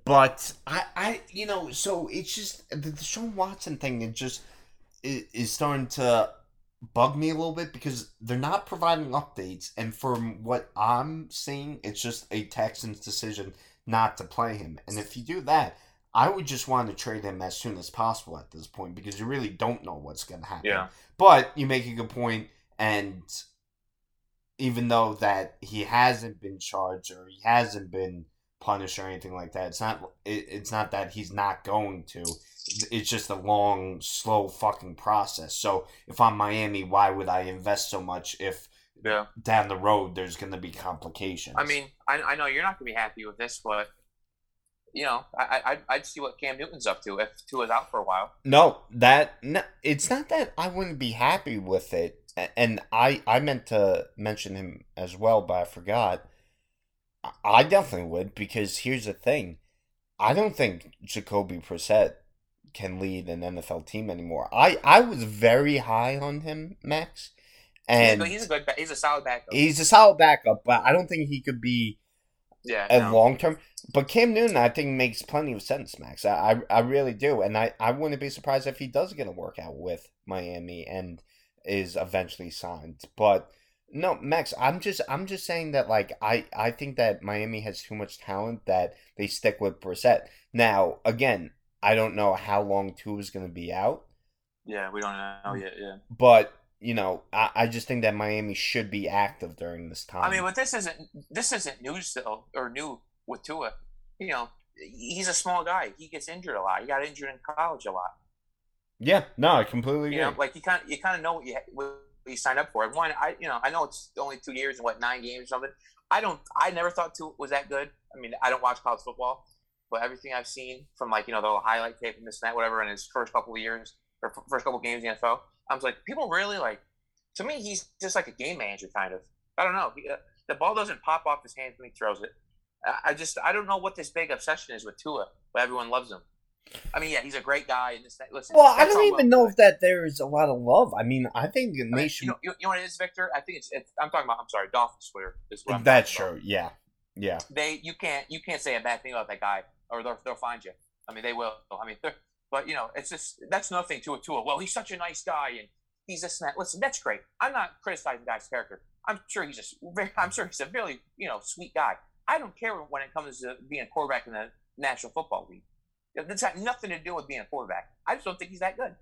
B: but I, I, you know, so it's just the Deshaun Watson thing. It just is, is starting to bug me a little bit because they're not providing updates, and from what I'm seeing, it's just a Texans decision not to play him. And if you do that, I would just want to trade him as soon as possible at this point because you really don't know what's going to happen.
C: Yeah.
B: But you make a good point, and even though that he hasn't been charged or he hasn't been punished or anything like that, it's not. It, it's not that he's not going to. It's just a long, slow fucking process. So if I'm Miami, why would I invest so much if
C: Yeah.
B: down the road there's going to be complications?
C: I mean, I, I know you're not gonna be happy with this, but you know, I, I I'd- I'd see what Cam Newton's up to if Tua's out for a while.
B: No, that no, it's not that I wouldn't be happy with it, and I I meant to mention him as well, but I forgot. I- definitely would because here's the thing, I don't think Jacoby Brissett can lead an NFL team anymore. I I was very high on him, Max, and
C: he's, a, he's a good, he's a solid backup.
B: he's a solid backup, but I don't think he could be
C: yeah,
B: a
C: no.
B: long term. But Cam Newton, I think, makes plenty of sense, Max. I, I, I really do, and I, I wouldn't be surprised if he does get a workout with Miami and is eventually signed. But no, Max, I'm just I'm just saying that like I, I think that Miami has too much talent that they stick with Brissett. Now, again, I don't know how long Tua is going to be out,
C: yeah, we don't know yet. Yeah,
B: but you know, I, I just think that Miami should be active during this time.
C: I mean, but this isn't this isn't news though, or new with Tua. You know, he's a small guy. He gets injured a lot. He got injured in college a lot.
B: yeah, no, I completely
C: You
B: agree.
C: know, like you kind of you kind of know what you what you signed up for. And one, I you know I know it's only two years and what nine games or something. I don't. I never thought Tua was that good. I mean, I don't watch college football, but everything I've seen from like you know the little highlight tape and this and that whatever in his first couple of years or first couple of games in the NFL, I was like, people really like. To me, he's just like a game manager kind of. I don't know. He, uh, the ball doesn't pop off his hands when he throws it. I, I just I don't know what this big obsession is with Tua, but everyone loves him. I mean, yeah, he's a great guy. And this, listen,
B: Well, I don't even know if that there is a lot of love. I mean, I think the
C: I mean,
B: nation.
C: you, know, you, know what it is, Victor? I think it's, it's I'm talking about. I'm sorry, Dolphins Twitter is what I'm
B: that's
C: talking about.
B: true. Yeah, yeah.
C: They you can't you can't say a bad thing about that guy, or they'll, they'll find you. I mean, they will. I mean, but you know, it's just that's nothing to a tool. Well, he's such a nice guy, and he's this and that. Listen, that's great. I'm not criticizing the guy's character. I'm sure he's just. I'm sure he's a really you know sweet guy. I don't care when it comes to being a quarterback in the National Football League. That's got nothing to do with being a quarterback. I just don't think he's that good.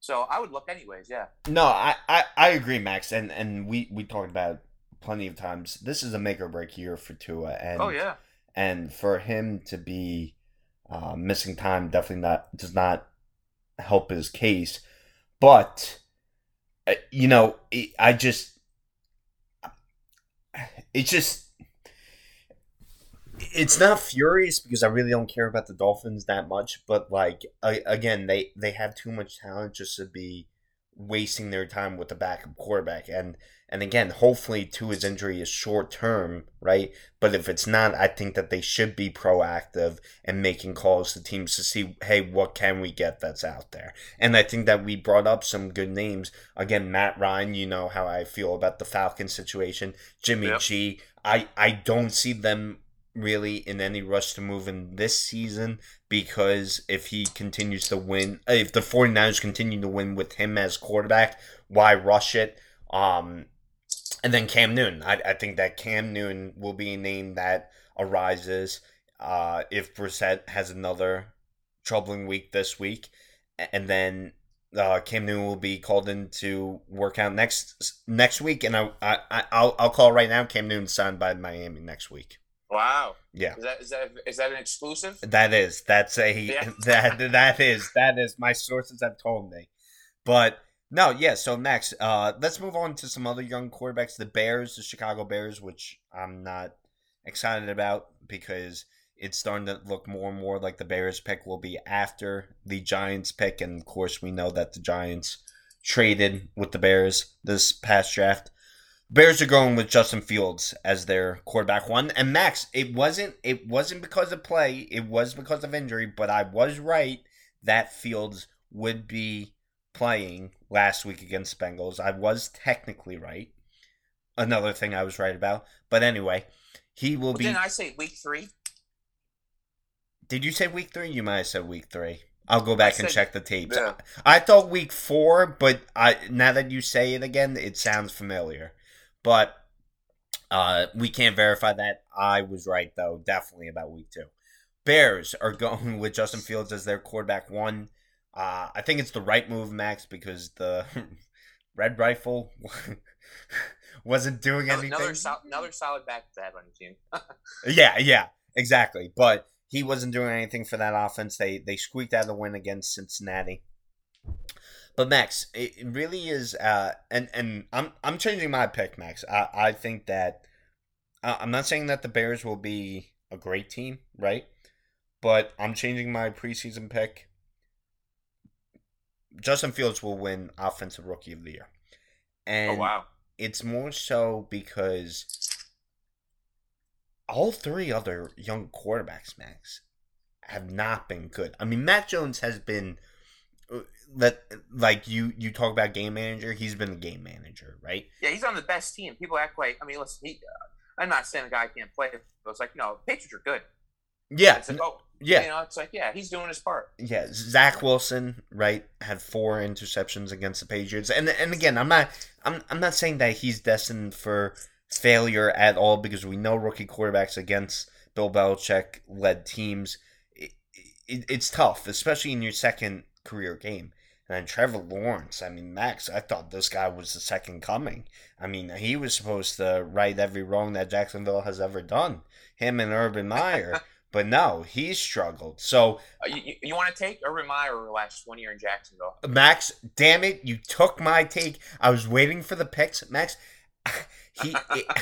C: So I would look anyways. Yeah.
B: No, I, I, I agree, Max, and and we we talked about it plenty of times. This is a make or break year for Tua, and
C: Oh yeah.
B: and for him to be uh, missing time definitely not does not help his case. But uh, you know, it, I just it's just it's not furious because I really don't care about the Dolphins that much. But like I, again, they they have too much talent just to be wasting their time with the backup quarterback and and again hopefully to his injury is short term right but if it's not i think that they should be proactive and making calls to teams to see hey what can we get that's out there and i think that we brought up some good names again matt ryan you know how i feel about the Falcon situation jimmy
C: Yep.
B: g i i don't see them really in any rush to move in this season because if he continues to win if the 49ers continue to win with him as quarterback why rush it um and then Cam Newton. I, I think that Cam Newton will be a name that arises uh, if Brissett has another troubling week this week. And then uh, Cam Newton will be called in to work out next next week. And I, I, I'll, I'll call right now Cam Newton signed by Miami next week.
C: Wow.
B: Yeah.
C: Is that is that is that an exclusive?
B: That is. That's a
C: Yeah.
B: that that is that is my sources have told me. But no, yeah, so next, uh let's move on to some other young quarterbacks. The Bears, the Chicago Bears, which I'm not excited about because it's starting to look more and more like the Bears pick will be after the Giants pick, and of course we know that the Giants traded with the Bears this past draft. Bears are going with Justin Fields as their quarterback one. And Max, it wasn't it wasn't because of play, it was because of injury, but I was right that Fields would be playing last week against Bengals. I was technically right. Another thing I was right about. But anyway, he will
C: Well,
B: be
C: didn't I say week three?
B: Did you say week 3? You might have said week 3. I'll go back and check the tapes.
C: Yeah.
B: I thought week 4, but I now that you say it again, it sounds familiar. But uh, we can't verify that. I was right though, definitely about week two. Bears are going with Justin Fields as their quarterback one. Uh, I think it's the right move, Max, because the Red Rifle wasn't doing
C: Another
B: anything.
C: another, sol- another solid back to have on your team.
B: Yeah, yeah, exactly. But he wasn't doing anything for that offense. They they squeaked out the win against Cincinnati. But Max, it really is, uh, and and I'm I'm changing my pick, Max. I I think that I- I'm not saying that the Bears will be a great team, right? But I'm changing my preseason pick. Justin Fields will win Offensive Rookie of the Year, and
C: oh wow.
B: it's more so because all three other young quarterbacks, Max, have not been good. I mean, Mac Jones has been uh, that like you you talk about game manager. He's been the game manager, right?
C: Yeah, he's on the best team. People act like I mean, listen, he. Uh, I'm not saying the guy can't play, but it's like no, Patriots are good.
B: Yeah,
C: It's like oh,
B: yeah,
C: you know, it's like yeah, he's doing his part.
B: yeah. Zach Wilson, right, had four interceptions against the Patriots, and and again, I'm not I'm I'm not saying that he's destined for failure at all because we know rookie quarterbacks against Bill Belichick led teams. It, it, it's tough, especially in your second career game. And Trevor Lawrence, I mean, Max, I thought this guy was the second coming. I mean, he was supposed to right every wrong that Jacksonville has ever done. Him and Urban Meyer. but no, he struggled. So,
C: Uh, you you, want to take Urban Meyer last one year in Jacksonville?
B: Max, damn it, you took my take. I was waiting for the picks, Max. He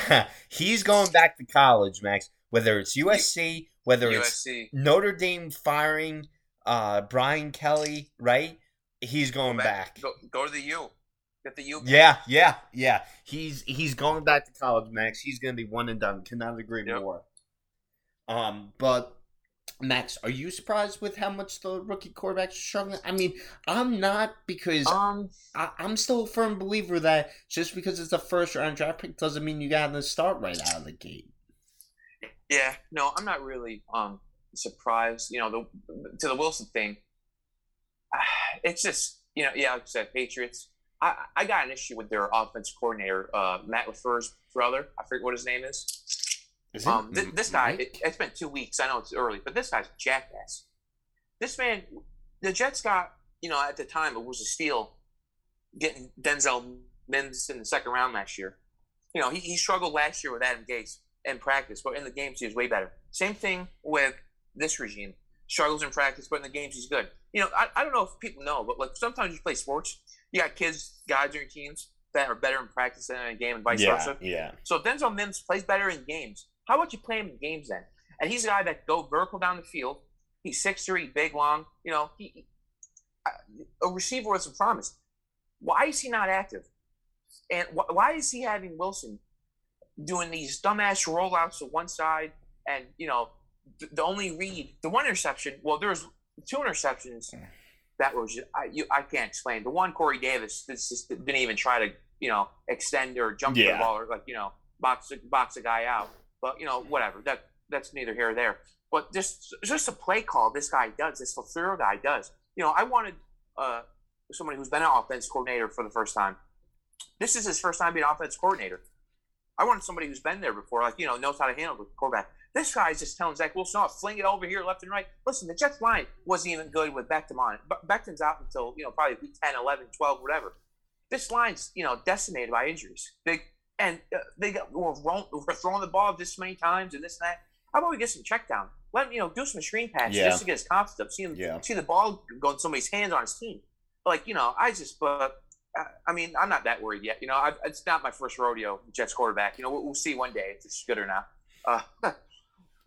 B: he's going back to college, Max. Whether it's USC, whether it's Notre Dame firing uh, Brian Kelly, right? He's going back.
C: Go, go to the U. Get the U.
B: Yeah, yeah, yeah. He's he's going back to college, Max. He's gonna be one and done. Cannot agree
C: Yep.
B: more. Um, but Max, are you surprised with how much the rookie quarterbacks are struggling? I mean, I'm not because
C: Um.
B: I, I'm still a firm believer that just because it's a first round draft pick doesn't mean you got to start right out of the gate.
C: Yeah. No, I'm not really um surprised. You know, the to the Wilson thing. It's just you know, yeah, like I said, Patriots. I I got an issue with their offense coordinator, uh, Matt LaFleur's brother. I forget what his name is.
B: Is
C: Um, th- this guy, it, it's been two weeks. I know it's early, but this guy's a jackass. This man, the Jets got, you know, at the time it was a steal getting Denzel Mims in the second round last year. You know, he, he struggled last year with Adam Gase in practice, but in the games he was way better. Same thing with this regime. Struggles in practice, but in the games he's good. You know, I, I don't know if people know, but like sometimes you play sports, you got kids, guys on your teams that are better in practice than in a game and vice versa.
B: yeah.
C: So if Denzel Mims plays better in games, how about you play him in games then? And he's a guy that go vertical down the field. He's six three, big, long. You know, he, a receiver with some promise. Why is he not active? And wh- why is he having Wilson doing these dumbass rollouts to one side? And you know, the only read, the one interception. Well, there's two interceptions that was just, I, you, I can't explain. The one Corey Davis this just didn't even try to you know extend or jump
B: Yeah.
C: the ball or like you know box box a guy out. But you know whatever that that's neither here or there. But just just a play call this guy does. This LaFleur guy does. You know I wanted uh, somebody who's been an offense coordinator for the first time. This is his first time being offense coordinator. I wanted somebody who's been there before, like you know knows how to handle the quarterback. This guy's just telling Zach Wilson, "Oh, fling it over here, left and right." Listen, the Jets line wasn't even good with Beckham on it. But Beckham's out until you know probably week 10, 11, 12, whatever. This line's you know decimated by injuries. They and uh, they got we're, rolling, we're throwing the ball this many times and this and that. How about we get some check down? Let him, you know, do some screen passes
D: Yeah.
C: just to get his confidence up. See him,
D: Yeah.
C: see the ball go in somebody's hands on his team. Like, you know, I just, but I- I mean, I'm not that worried yet. You know, I, it's not my first rodeo, Jets quarterback. You know, we'll, we'll see one day if it's good or not. Uh,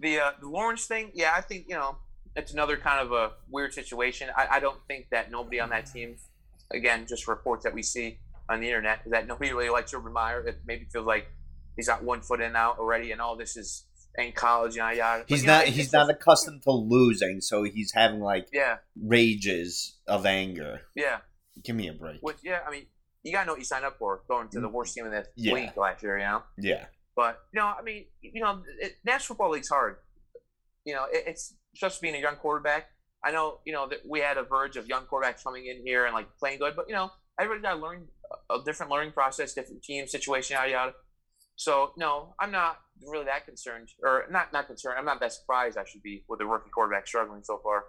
C: the uh, the Lawrence thing, yeah, I think you know it's another kind of a weird situation. I, I don't think that nobody on that team, again, just reports that we see on the internet, that nobody really likes Urban Meyer. It maybe feels like he's got one foot in out already, and all this is in college, yada yada.
B: He's not. He's not
C: just-
B: accustomed to losing, so he's having like
C: Yeah,
B: rages of anger.
C: yeah.
B: Give me a break.
C: Which, yeah, I mean, you gotta know what you signed up for going to the worst team in the
B: Yeah.
C: league last year. You know.
B: Yeah.
C: But you know, I mean, you know, it, National Football League's hard. You know, it, it's just being a young quarterback. I know, you know, that we had a verge of young quarterbacks coming in here and like playing good, but you know, everybody's got to learn a different learning process, different team situation, yada yada. So no, I'm not really that concerned, or not not concerned. I'm not that surprised. I should be with the rookie quarterback struggling so far.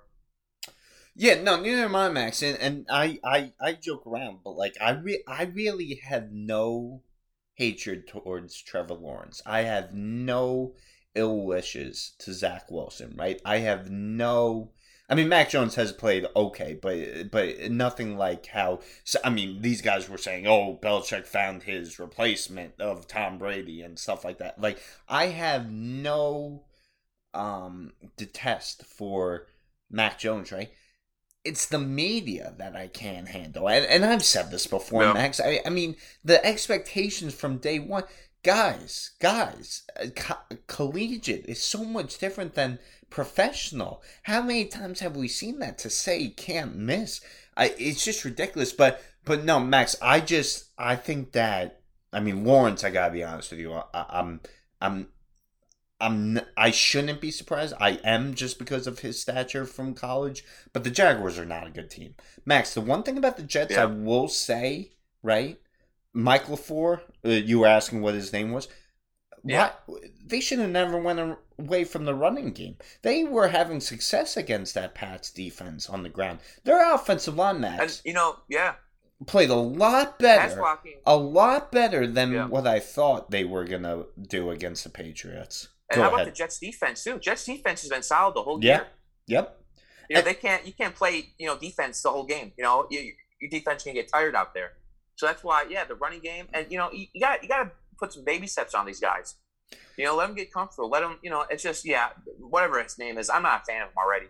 B: Yeah, no, neither am I, Max. And, and I, I, I joke around, but like I, re- I really have no hatred towards Trevor Lawrence. I have no ill wishes to Zach Wilson. Right? I have no. I mean, Mac Jones has played okay, but but nothing like how. I mean, these guys were saying, "Oh, Belichick found his replacement of Tom Brady and stuff like that." Like, I have no um detest for Mac Jones, right? It's the media that I can't handle, and, and I've said this before,
C: Yeah.
B: Max. I, I mean, the expectations from day one, guys, guys, uh, co- collegiate is so much different than professional. How many times have we seen that to say can't miss? I, it's just ridiculous. But but no, Max, I just I think that I mean Lawrence. I gotta be honest with you. I, I'm I'm I'm n- I shouldn't be surprised. I am just because of his stature from college. But the Jaguars are not a good team. Max, the one thing about the Jets
C: Yeah.
B: I will say, right? Mike LaFleur, uh, you were asking what his name was.
C: Yeah.
B: Why, they should have never went away from the running game. They were having success against that Pats defense on the ground. Their offensive line,
C: And
B: Max,
C: you know, yeah,
B: played a lot better. A lot better than
C: Yeah.
B: what I thought they were going to do against the Patriots.
C: And
B: Go
C: how about
B: ahead.
C: the Jets defense too? Jets defense has been solid the whole
B: Yeah.
C: year.
B: Yep.
C: You know, they can't. You can't play. You know, defense the whole game. You know, you, your defense can get tired out there. So that's why, yeah, the running game, and you know, you, you got you got to put some baby steps on these guys. You know, let them get comfortable. Let them. You know, it's just yeah, whatever his name is. I'm not a fan of him already.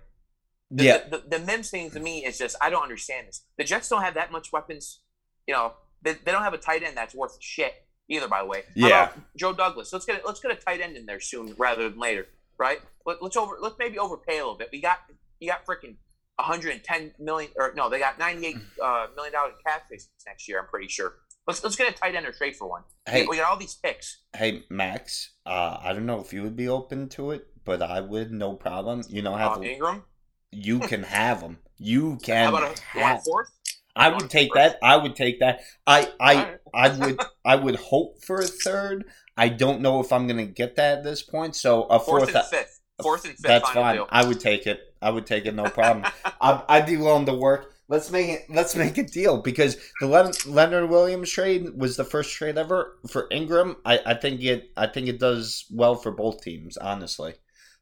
C: The,
B: Yeah.
C: The, the, the Mims thing to me is just I don't understand this. The Jets don't have that much weapons. You know, they, they don't have a tight end that's worth shit either. By the way,
B: Yeah.
C: about Joe Douglas. Let's get let's get a tight end in there soon rather than later, right? Let, let's over let's maybe overpay a little bit. We got you got freaking 110 million or no, they got 98 uh, million dollars in cap space next year. I'm pretty sure. Let's let's get a tight end or trade for one.
B: Hey.
C: we got all these picks.
B: Hey, Max, uh, I don't know if you would be open to it, but I would, no problem. You know how
C: Uh, Ingram.
B: you can have them. You
C: How
B: can
C: about a you want a
B: have.
C: fourth?
B: I would take that. I would take that. I I I would I would hope for a third. I don't know if I'm gonna get that at this point. So a
C: Fourth
B: fourth,
C: and fifth. Fourth and fifth.
B: that's fine.
C: deal.
B: I would take it. I would take it. No problem. I'd, I'd be willing to work. Let's make it. Let's make a deal because the Leonard Williams trade was the first trade ever for Ingram. I, I think it. I think it does well for both teams, honestly.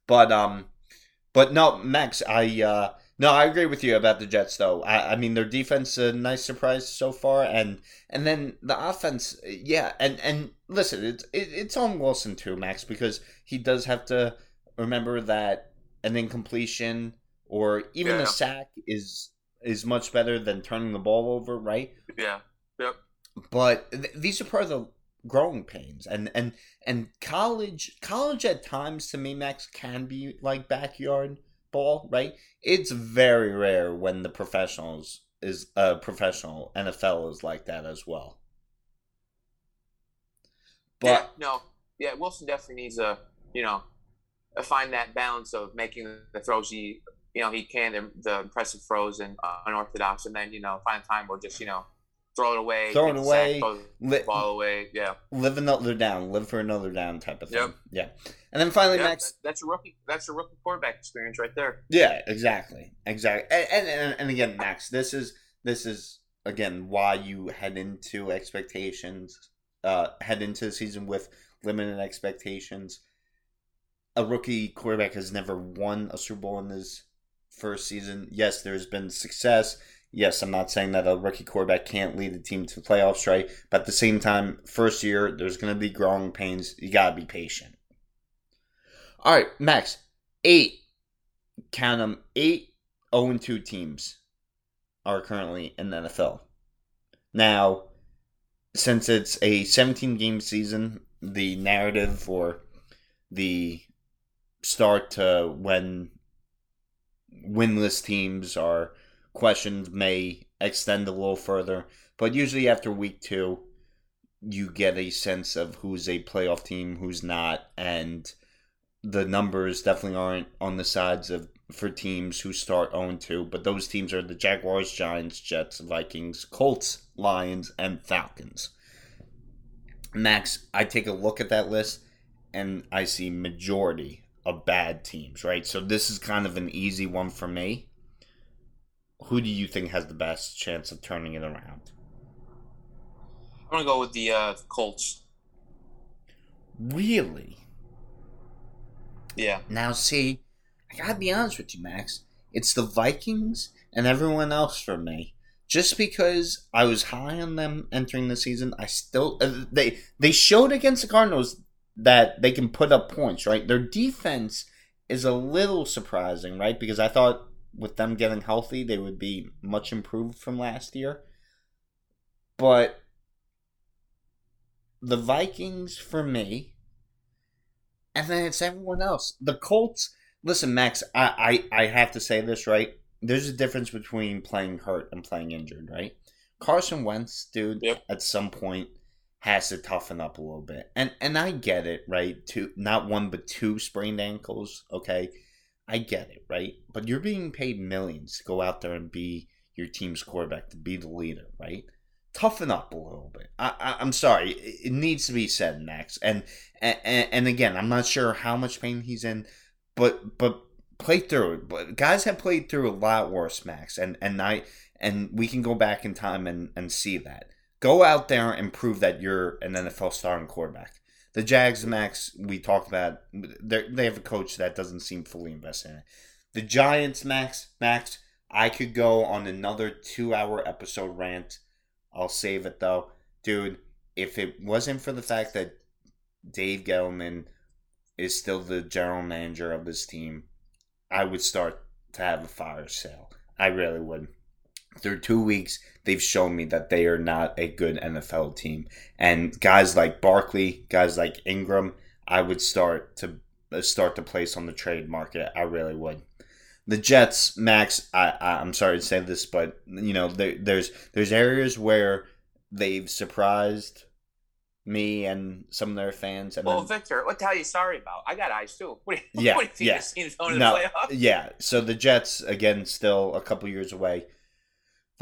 B: But um, but no, Max. I uh, no, I agree with you about the Jets though. I, I mean, their defense a nice surprise so far, and and then the offense, yeah. And and listen, it's it, it's on Wilson too, Max, because he does have to remember that an incompletion or even
C: Yeah.
B: a sack is is much better than turning the ball over, right?
C: yeah. Yep.
B: But th- these are part of the growing pains, and and and college college at times to me, Max can be like backyard ball, right? It's very rare when the professionals is uh professional NFL is like that as well. But
C: yeah, no, yeah, Wilson definitely needs a you know uh, find that balance of making the throws he you know he can the, the impressive throws and uh, unorthodox, and then you know find time where just you know throw it away,
B: Throw it away,
C: sack,
B: li-
C: ball away. Yeah,
B: live another down, live for another down type of thing.
C: Yep.
B: Yeah. And then finally,
C: yeah
B: Max,
C: that- that's a rookie. That's a rookie quarterback experience right there.
B: Yeah, exactly, exactly. And, and and and again, Max, this is this is again why you head into expectations, uh, head into the season with limited expectations. a rookie quarterback has never won a Super Bowl in his first season. Yes, there's been success. Yes, I'm not saying that a rookie quarterback can't lead the team to the playoffs, right? But at the same time, first year, there's going to be growing pains. You got to be patient. All right, Max. Eight, count them, eight 0 2 teams are currently in the NFL. Now, since it's a 17 game season, the narrative or the start to when winless teams are questioned may extend a little further. But usually after week two, you get a sense of who's a playoff team, who's not, and the numbers definitely aren't on the sides of for teams who start 0 2, but those teams are the Jaguars, Giants, Jets, Vikings, Colts, Lions, and Falcons. Max, I take a look at that list and I see majority of bad teams, right? So this is kind of an easy one for me. Who do you think has the best chance of turning it around?
C: I'm gonna go with the uh, Colts.
B: Really?
C: Yeah.
B: Now, see, I gotta be honest with you, Max. It's the Vikings and everyone else for me. Just because I was high on them entering the season, I still uh, they they showed against the Cardinals that they can put up points. Right, their defense is a little surprising, right? Because I thought with them getting healthy, they would be much improved from last year. But the Vikings for me, and then it's everyone else. The Colts. Listen, Max, I, I, I have to say this, right? There's a difference between playing hurt and playing injured, right? Carson Wentz, dude,
C: Yep.
B: at some point has to toughen up a little bit. And and I get it, right? Two not one but two sprained ankles, okay? I get it, right? But you're being paid millions to go out there and be your team's quarterback, to be the leader, right? Toughen up a little bit. I, I I'm sorry, it, it needs to be said, Max. And, and and again, I'm not sure how much pain he's in, but but play through it. But guys have played through a lot worse, Max, and and I and we can go back in time and and see that. Go out there and prove that you're an NFL starting quarterback. The Jags, Max, we talked about. They have a coach that doesn't seem fully invested in it. The Giants, Max, Max. I could go on another two-hour episode rant. I'll save it though, dude. If it wasn't for the fact that Dave Gettleman is still the general manager of this team, I would start to have a fire sale. I really would. Through two weeks, they've shown me that they are not a good NFL team. And guys like Barkley, guys like Ingram, I would start to uh, start to place on the trade market. I really would. The Jets, Max. I, I I'm sorry to say this, but you know there, there's there's areas where they've surprised me and some of their fans. And
C: Well,
B: then,
C: Victor, what the hell are you sorry about? I got eyes too. What
B: Yeah,
C: what do you think
B: yeah. No,
C: the playoffs?
B: yeah. So the Jets again, still a couple years away.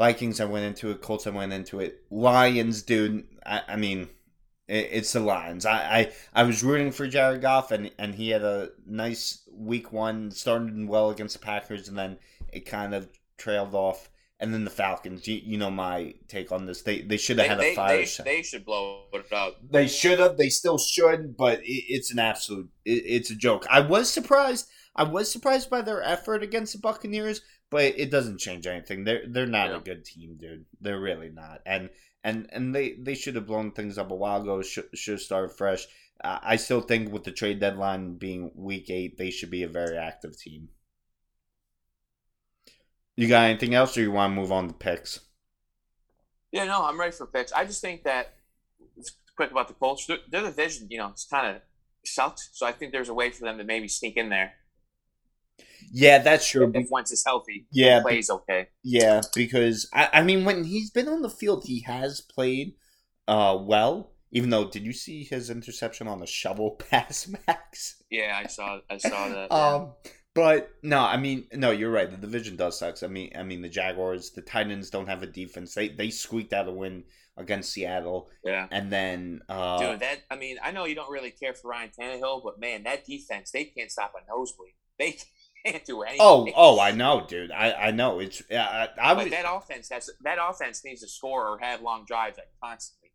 B: Vikings, I went into it. Colts, I went into it. Lions, dude. I, I mean, it, it's the Lions. I, I I was rooting for Jared Goff, and and he had a nice week one, started well against the Packers, and then it kind of trailed off. And then the Falcons. You, you know my take on this. They they should have
C: They,
B: had a
C: they,
B: fire.
C: they, they should blow it up.
B: They should have. They still should, but it, it's an absolute. It, it's a joke. I was surprised. I was surprised by their effort against the Buccaneers, but it doesn't change anything. They're they're not
C: Yeah.
B: a good team, dude. They're really not. And and and they they should have blown things up a while ago. Should should have started fresh. Uh, I still think with the trade deadline being week eight, they should be a very active team. You got anything else, or you want to move on to picks?
C: Yeah, no, I'm ready for picks. I just think that it's quick about the Colts. Their, their division, you know, it's kind of sucked. So I think there's a way for them to maybe sneak in there
B: Yeah, that's true.
C: if once it's healthy.
B: Yeah,
C: plays okay.
B: Yeah, because I, I mean, when he's been on the field, he has played uh, well. Even though, did you see his interception on the shovel pass, Max?
C: Yeah, I saw. I saw that. yeah.
B: Um, but no, I mean, no, you're right. The division does suck. I mean, I mean, the Jaguars, the Titans don't have a defense. They they squeaked out a win against Seattle,
C: yeah.
B: and then uh,
C: Dude, that I mean, I know you don't really care for Ryan Tannehill, but man, that defense, they can't stop a nosebleed. They can't do anything.
B: oh, oh, I know, dude. I I know. It's I, I, I
C: But
B: would.
C: that offense has that offense needs to score or have long drives like constantly.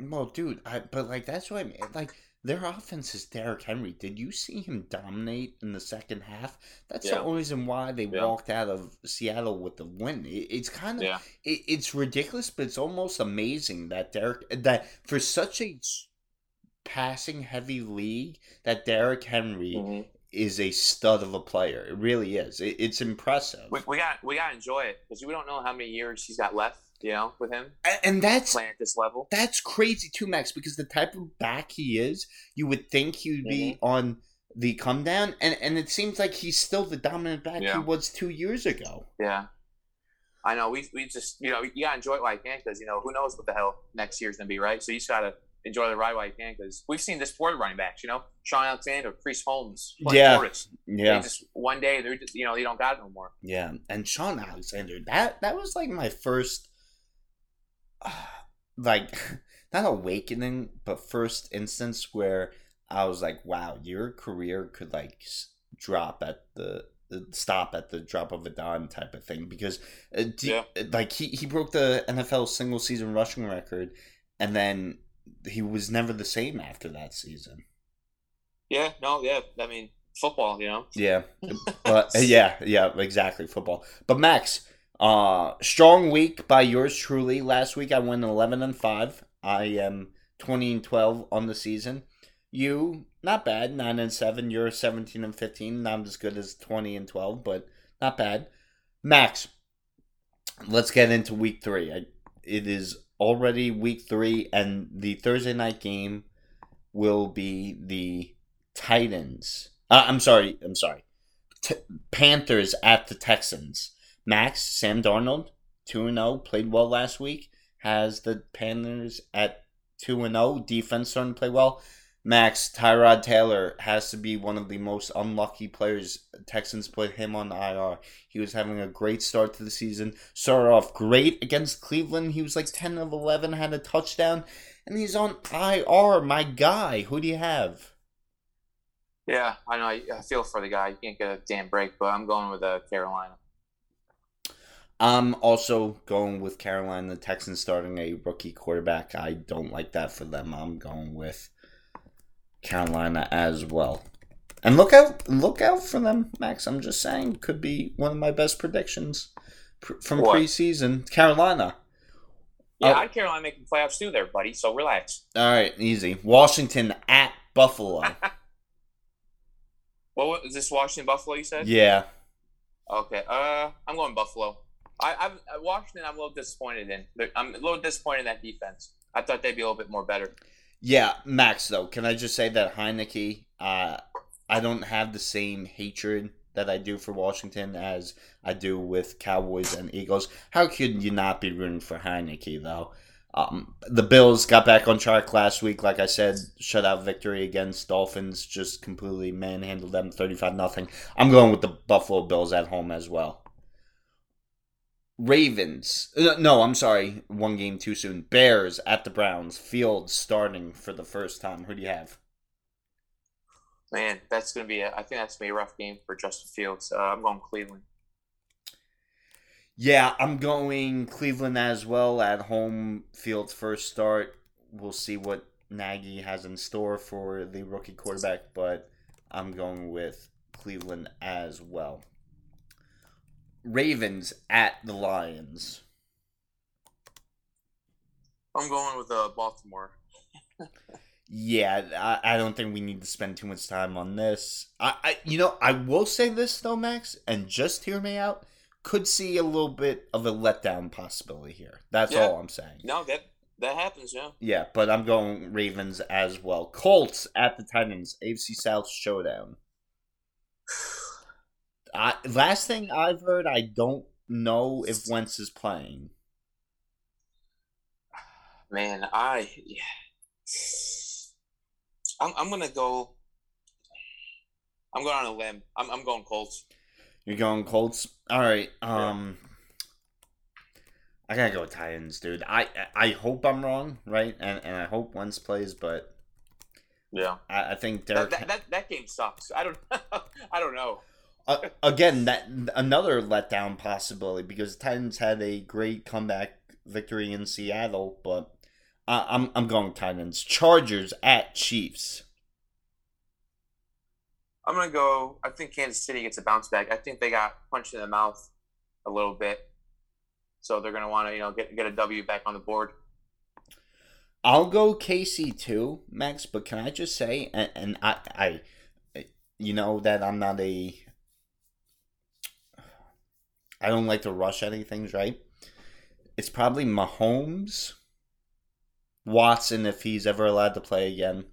B: Well, dude, I, but like that's what I mean. Like their offense is Derrick Henry. Did you see him dominate in the second half? That's
C: Yeah.
B: the only reason why they
C: Yeah.
B: walked out of Seattle with the win. It, it's kind of
C: Yeah.
B: it, it's ridiculous, but it's almost amazing that Derrick that for such a passing heavy league that Derrick Henry
C: Mhm.
B: Is a stud of a player. It really is. It, it's impressive.
C: We, we got we got to enjoy it because we don't know how many years he's got left. You know, with him
B: and that's
C: playing at this level.
B: that's crazy too, Max, because the type of back he is, you would think he would be
C: Mm-hmm.
B: on the come down, and and it seems like he's still the dominant back he was two years ago.
C: Yeah. I know. We, we just, you know, you got to enjoy it while you can because, you know, who knows what the hell next year's going to be, right? So you just got to enjoy the ride while you can because we've seen this before the running backs, you know, Shaun Alexander, Chris Holmes,
B: Yeah. Yeah,
C: They just one day, they're just, you know, they don't got it no more.
B: yeah, and Shaun Alexander, that that was like my first, like, not awakening, but first instance where I was like, wow, your career could like drop at the stop at the drop of a dime type of thing because uh, do you- like he, he broke the NFL single season rushing record and then he was never the same after that season.
C: Yeah, no, yeah. I mean, football, you know.
B: Yeah. But uh, yeah, yeah, exactly football. But Max, uh strong week by yours truly. Last week I went 11 and 5. I am 20 and 12 on the season. You not bad, 9 and 7. You're 17 and 15. Not as good as 20 and 12, but not bad. Max, let's get into week 3. I, it is already week 3 and the Thursday night game will be the Titans. Uh, I'm sorry. I'm sorry. T- Panthers at the Texans. Max Sam Darnold two and zero played well last week. Has the Panthers at two and zero. Defense starting to play well. Max Tyrod Taylor has to be one of the most unlucky players. Texans put him on IR. He was having a great start to the season. Started off great against Cleveland. He was like ten of eleven, had a touchdown, and he's on IR. My guy, who do you have?
C: Yeah, I know. I, I feel for the guy. You can't get a damn break, but I'm going with uh, Carolina.
B: I'm also going with Carolina. The Texans starting a rookie quarterback. I don't like that for them. I'm going with Carolina as well. And look out, look out for them, Max. I'm just saying, could be one of my best predictions pr- from
C: What?
B: preseason. Carolina.
C: Yeah,
B: Oh.
C: I had Carolina making playoffs too, there, buddy. So relax.
B: All right, easy. Washington at Buffalo.
C: What was this Washington Buffalo? You said?
B: yeah,
C: Okay. Uh, I'm going Buffalo. I, I'm uh, Washington. I'm a little disappointed in. I'm a little disappointed in that defense. I thought they'd be a little bit more better.
B: Yeah. Max, though, can I just say that Heinicke? Uh, I don't have the same hatred that I do for Washington as I do with Cowboys and Eagles. How could you not be rooting for Heinicke though? Um, the Bills got back on track last week. Like I said, shutout victory against Dolphins. Just completely manhandled them, thirty-five nothing. I'm going with the Buffalo Bills at home as well. Ravens. uh, No, I'm sorry. One game too soon. Bears at the Browns. Fields starting for the first time. Who do you have?
C: Man, that's gonna be. A, I think that's gonna be a rough game for Justin Fields. Uh, I'm going Cleveland.
B: Yeah, I'm going Cleveland as well at home. Fields first start. We'll see what Nagy has in store for the rookie quarterback, but I'm going with Cleveland as well. Ravens at the Lions.
C: I'm going with uh, Baltimore.
B: Yeah, I, I don't think we need to spend too much time on this. I, I, you know, I will say this though, Max, and just hear me out. Could see a little bit of a letdown possibility here. That's
C: Yeah.
B: all I'm saying.
C: No, that that happens. Yeah.
B: Yeah, but I'm going Ravens as well. Colts at the Titans, AFC South showdown. I, last thing I've heard, I don't know if Wentz is playing.
C: Man, I. Yeah. I'm, I'm gonna go. I'm going on a limb. I'm, I'm going Colts.
B: You're going Colts. All right. Um, I gotta go with Titans, dude. I I hope I'm wrong, right? And and I hope Wentz plays, but
C: Yeah.
B: I, I think
C: That, that, that, that game sucks. I don't. I don't know.
B: Uh, again, that another letdown possibility because the Titans had a great comeback victory in Seattle, but uh, I'm I'm going Titans. Chargers at Chiefs.
C: I'm gonna go. I think Kansas City gets a bounce back. I think they got punched in the mouth a little bit, so they're gonna want to you know get get a W back on the board.
B: I'll go KC too, Max. But can I just say, and, and I, I, you know that I'm not a. I don't like to rush anything, right? It's probably Mahomes, Watson if he's ever allowed to play again.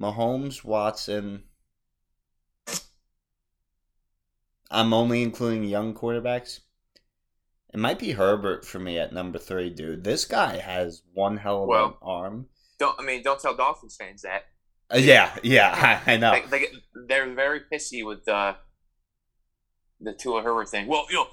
B: Mahomes, Watson. I'm only including young quarterbacks. It might be Herbert for me at number three, dude. This guy has one hell of
C: Well-
B: an arm.
C: Don't I mean don't tell Dolphins fans that.
B: Uh, yeah, yeah, I, I know.
C: They, they get, they're very pissy with uh, the Tua Herbert thing. Well, you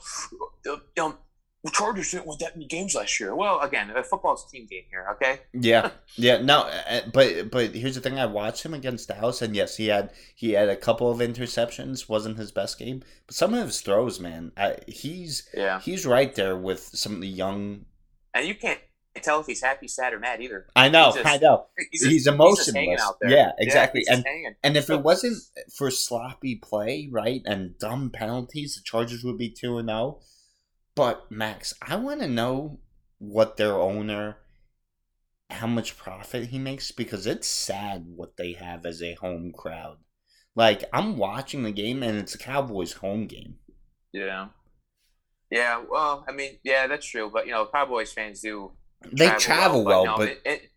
C: know, know, the Chargers didn't win that many games last year. Well, again, uh, football's a team game here, okay?
B: Yeah, yeah, no, uh, but but here's the thing: I watched him against Dallas, and yes, he had he had a couple of interceptions. wasn't his best game, but some of his throws, man, I, he's
C: Yeah,
B: he's right there with some of the young.
C: and you can't tell if he's happy, sad, or mad either.
B: I know,
C: just-
B: I know.
C: He's,
B: He's, emotionless.
C: He's just hanging out there.
B: Yeah, exactly.
C: just
B: and and if it wasn't for sloppy play, right, and dumb penalties, the Chargers would be two and zero. But Max, I want to know what their owner, how much profit he makes, because it's sad what they have as a home crowd. Like I'm watching the game, and it's a Cowboys home game.
C: Yeah. Yeah, well, I mean, yeah, that's true. But, you know, Cowboys fans do
B: They travel well,
C: no,
B: but
C: it, it,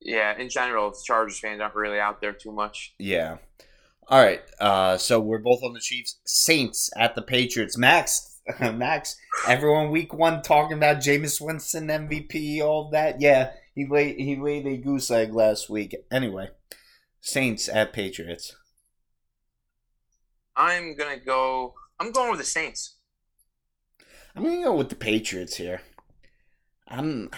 C: yeah, in general, Chargers fans aren't really out there too much.
B: Yeah. All right. Uh, so we're both on the Chiefs. Saints at the Patriots. Max, Max. Everyone week one talking about Jameis Winston MVP, all that. Yeah, he laid he laid a goose egg last week. Anyway, Saints at Patriots.
C: I'm gonna go. I'm going with the Saints.
B: I'm gonna go with the Patriots here. I'm,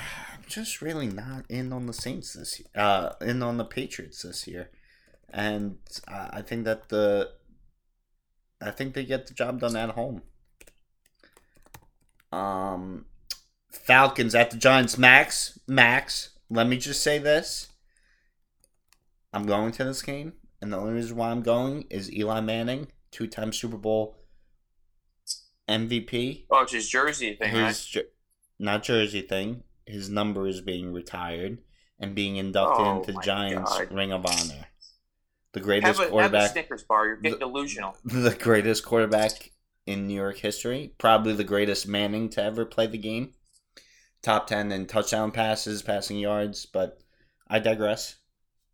B: just really not in on the Saints this year. Uh, in on the Patriots this year, and I think that the, I think they get the job done at home. Um, Falcons at the Giants. Max, Max. Let me just say this. I'm going to this game, and the only reason why I'm going is Eli Manning, two-time Super Bowl MVP
C: Oh, it's his jersey thing, right?
B: his jer- not jersey thing. His number is being retired and being inducted
C: Oh
B: into Giants
C: God.
B: Ring of Honor. The
C: Have
B: greatest
C: a, have a
B: quarterback,
C: Snickers bar. You're getting
B: The-
C: delusional.
B: the greatest quarterback in New York history. Probably the greatest Manning to ever play the game. Top ten in touchdown passes, passing yards. But I digress.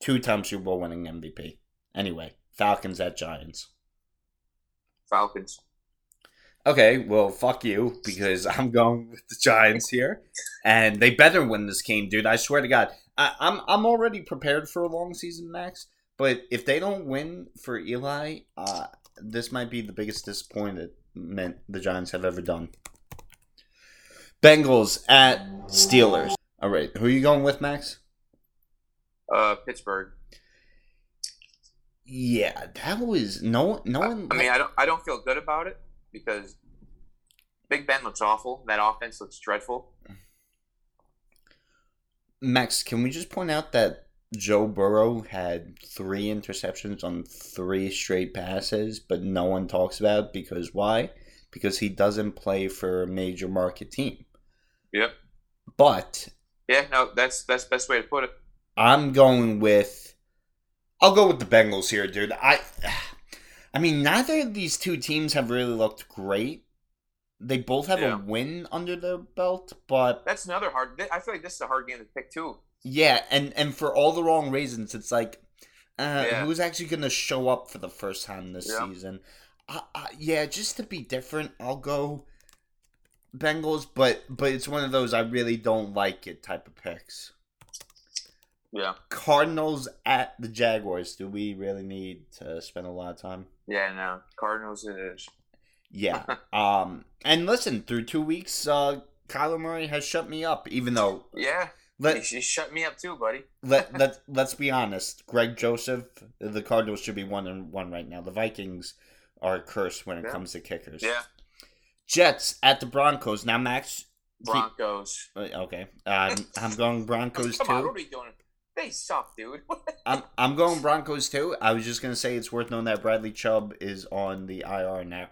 B: Two-time Super Bowl winning MVP. Anyway, Falcons at Giants.
C: Falcons.
B: Okay, well, fuck you because I'm going with the Giants here, and they better win this game, dude. I swear to God, I, I'm I'm already prepared for a long season, Max. But if they don't win for Eli, uh, this might be the biggest disappointment the Giants have ever done. Bengals at Steelers. All right, who are you going with, Max?
C: Uh, Pittsburgh.
B: Yeah, that was no no one.
C: I mean, I don't. I don't feel good about it because Big Ben looks awful. That offense looks dreadful.
B: Max, can we just point out that Joe Burrow had three interceptions on three straight passes, but no one talks about because why? Because he doesn't play for a major market team.
C: Yep.
B: But
C: Yeah. No, that's that's the best way to put it.
B: I'm going with I'll go with the Bengals here, dude. I I mean neither of these two teams have really looked great. They both have
C: Yeah.
B: a win under their belt, but
C: That's another hard. I feel like this is a hard game to pick too.
B: Yeah, and and for all the wrong reasons, it's like, uh,
C: Yeah.
B: who's actually gonna show up for the first time this
C: Yeah.
B: season? Uh, uh, yeah, just to be different, I'll go Bengals, but but it's one of those I really don't like it type of picks.
C: Yeah.
B: Cardinals at the Jaguars. Do we really need to spend a lot of time?
C: Yeah. No. Cardinals it is.
B: Yeah. um. And listen, through two weeks, uh, Kyler Murray has shut me up. Even though
C: Yeah.
B: let
C: you shut me up too, buddy.
B: let let let's be honest. Greg Joseph, the Cardinals should be one and one right now. The Vikings are cursed when it
C: Yeah.
B: comes to kickers.
C: Yeah.
B: Jets at the Broncos. Now, Max.
C: Broncos.
B: Okay. Um, I'm going Broncos
C: Come on,
B: too.
C: what are we doing? They suck, dude.
B: I'm I'm going Broncos too. I was just gonna say it's worth knowing that Bradley Chubb is on the IR now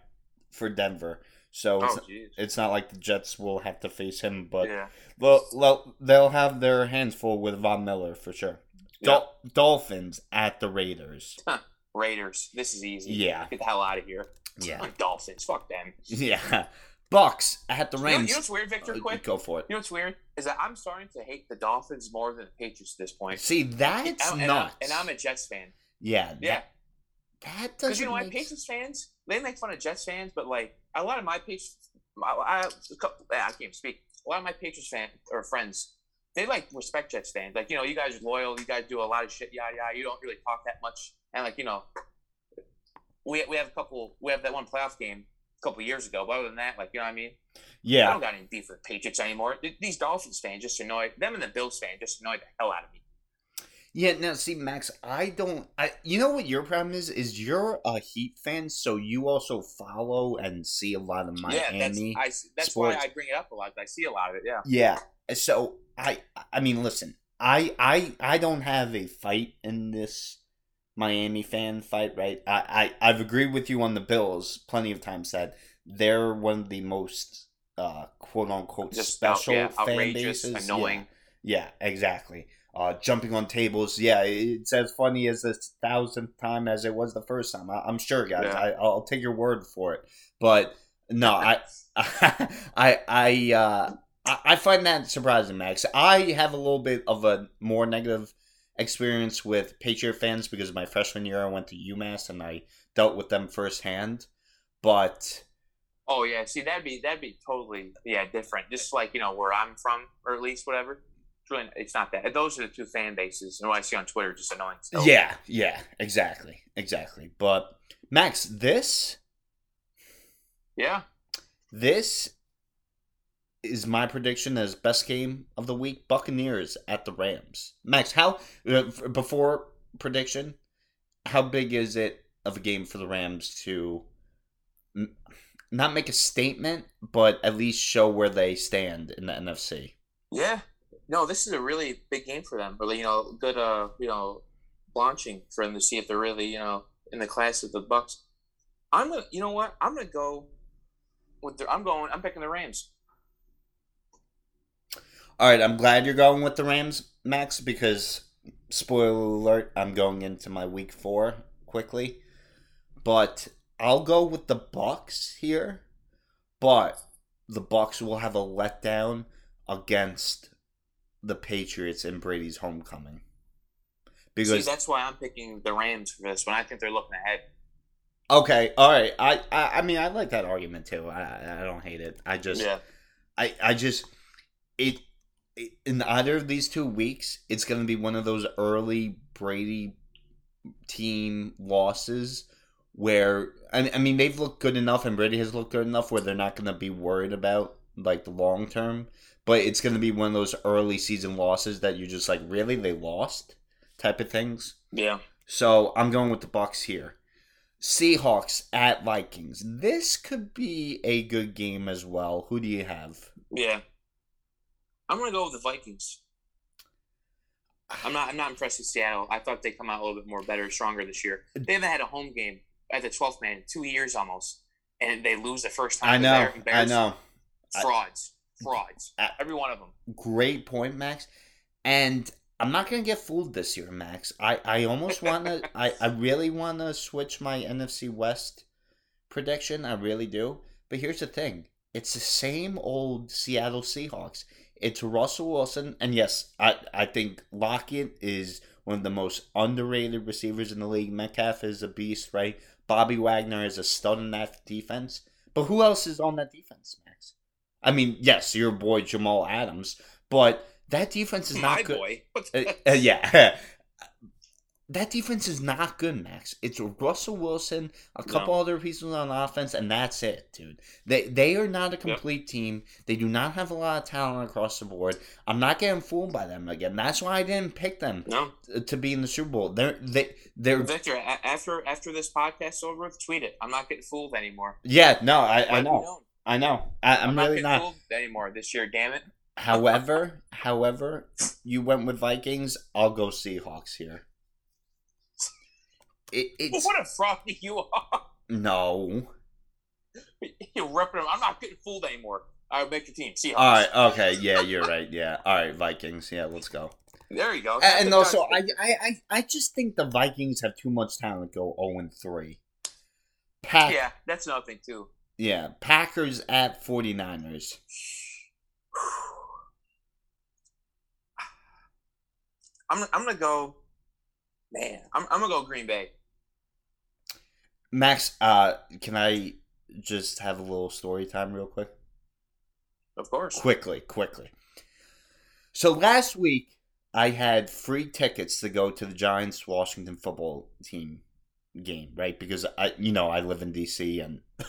B: for Denver, so it's,
C: oh,
B: it's not like the Jets will have to face him, but
C: Yeah.
B: they'll, they'll they'll have their hands full with Von Miller for sure. Dol- Dolphins at the Raiders.
C: Raiders. This is easy.
B: Yeah.
C: Get the hell out of here.
B: Yeah,
C: Dolphins. Fuck them.
B: yeah. Bucs at the
C: You know, you know what's weird, Victor?
B: Uh,
C: Quick.
B: Go for it.
C: You know what's weird is that I'm starting to hate the Dolphins more than the Patriots at this point.
B: See, that's
C: and, and
B: nuts.
C: I'm, and I'm a Jets fan.
B: yeah,
C: Yeah.
B: That, that doesn't
C: you know what, Patriots fans they make fun of Jets fans, but like a lot of my Patriots, I, I, a couple- I can't even speak. A lot of my Patriots fan or friends, they like respect Jets fans. Like you know, you guys are loyal. You guys do a lot of shit. Yada yada. You don't really talk that much, and like you know, we we have a couple. We have that one playoff game couple years ago. But other than that, like you know what I mean.
B: Yeah.
C: I don't got any beef with the Patriots anymore. These Dolphins fans just annoy them, and the Bills fan just annoy the hell out of me.
B: yeah. Now, see, Max, I don't. I you know what your problem is? Is you're a Heat fan, so you also follow and see a lot of
C: yeah, that's
B: Miami.
C: I, that's why. I bring it up a lot. I see a lot of it. Yeah.
B: Yeah. So I I mean listen, I I I don't have a fight in this Miami fan fight, right? I, I I've agreed with you on the Bills plenty of times that they're one of the most uh quote unquote
C: Just out-
B: special
C: yeah,
B: fan
C: outrageous,
B: bases.
C: annoying.
B: Yeah, yeah, exactly. Uh, jumping on tables, yeah, it's as funny as the thousandth time as it was the first time. I, I'm sure, guys.
C: Yeah.
B: I, I'll take your word for it. But no, I, I, I, uh, I I find that surprising, Max. I have a little bit of a more negative experience with Patriot fans because my freshman year I went to UMass and I dealt with them firsthand. But
C: Oh yeah, see that'd be that'd be totally yeah different. Just like you know where I'm from, or at least whatever. It's really it's not that. Those are the two fan bases, and what I see on Twitter just annoying. So,
B: yeah, yeah, exactly, exactly. But Max, this
C: yeah.
B: This is my prediction as best game of the week. Buccaneers at the Rams. Max, how uh, before prediction? How big is it of a game for the Rams to not make a statement, but at least show where they stand in the NFC?
C: Yeah. No, this is a really big game for them. Really, you know, good uh, you know, launching for them to see if they're really, you know, in the class of the Bucs. I'm gonna you know what? I'm gonna go with the I'm going I'm picking the Rams.
B: All right, I'm glad you're going with the Rams, Max, because spoiler alert, I'm going into my week four quickly. But I'll go with the Bucs here. But the Bucs will have a letdown against the Patriots in Brady's homecoming.
C: See,
B: Because
C: that's why I'm picking the Rams for this one. I think they're looking ahead.
B: okay, all right, I, I I mean I like that argument too. I I don't hate it. I just
C: Yeah.
B: I I just it in either of these two weeks, it's going to be one of those early Brady team losses where I, I mean they've looked good enough and Brady has looked good enough where they're not going to be worried about like the long term, but it's going to be one of those early season losses that you're just like really they lost type of things.
C: Yeah.
B: So I'm going with the Bucs here. Seahawks at Vikings. This could be a good game as well. Who do you have?
C: Yeah. I'm gonna go with the Vikings. I'm not. I'm not impressed with Seattle. I thought they come out a little bit more better, stronger this year. They haven't had a home game at the 12th man in two years almost, and they lose the first time.
B: I know. I know.
C: Frauds. Frauds.
B: I-
C: Every one of them.
B: Great point, Max. And I'm not gonna get fooled this year, Max. I, I almost wanna I, I really wanna switch my NFC West prediction. I really do. But here's the thing. It's the same old Seattle Seahawks. It's Russell Wilson, and yes, I, I think Lockett is one of the most underrated receivers in the league. Metcalf is a beast, right? Bobby Wagner is a stud in that defense. But who else is on that defense, Max? I mean, yes, your boy Jamal Adams, but that defense is not
C: My
B: good.
C: boy.
B: Uh, uh, yeah. that defense is not good, Max. It's Russell Wilson, a couple other pieces on offense, and that's it, dude. They they are not a complete team. They do not have a lot of talent across the board. I'm not getting fooled by them again. That's why I didn't pick them
C: no,
B: to- be in the Super Bowl. They're they they're
C: Victor. After after this podcast over, tweet it. I'm not getting fooled anymore.
B: yeah. No, I, I know, I know. I, I'm
C: not
B: really
C: getting
B: not.
C: fooled anymore this year. Damn it.
B: However, however, you went with Vikings. I'll go Seahawks here. It, it's
C: what a fraud you are.
B: no.
C: You're ripping them. I'm not getting fooled anymore. I would make the team. Seahawks.
B: All right. Okay. Yeah, you're right. Yeah. All right. Vikings. Yeah. Let's go.
C: There you go.
B: And also, I, I, I, just think the Vikings have too much talent. to Go zero and three. Pack. Yeah.
C: yeah, that's another thing too. Yeah.
B: Packers at 49ers.
C: I'm I'm gonna go. Man, I'm I'm gonna go Green Bay.
B: Max, uh, can I just have a little story time real quick?
C: Of course.
B: Quickly, quickly. So last week I had free tickets to go to the Giants Washington football team game, right? Because I you know, I live in DC and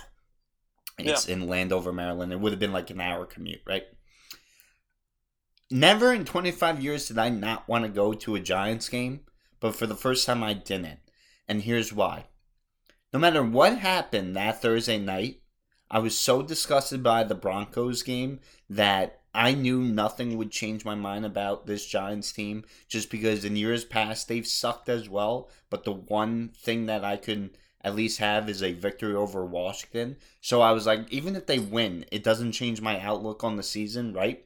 B: it's in Landover, Maryland. It would have been like an hour commute, right? Never in 25 years did I not want to go to a Giants game, but for the first time I didn't. And here's why. No matter what happened that Thursday night, I was so disgusted by the Broncos game that I knew nothing would change my mind about this Giants team just because in years past they've sucked as well. But the one thing that I could at least have is a victory over Washington. So I was like, even if they win, it doesn't change my outlook on the season, right?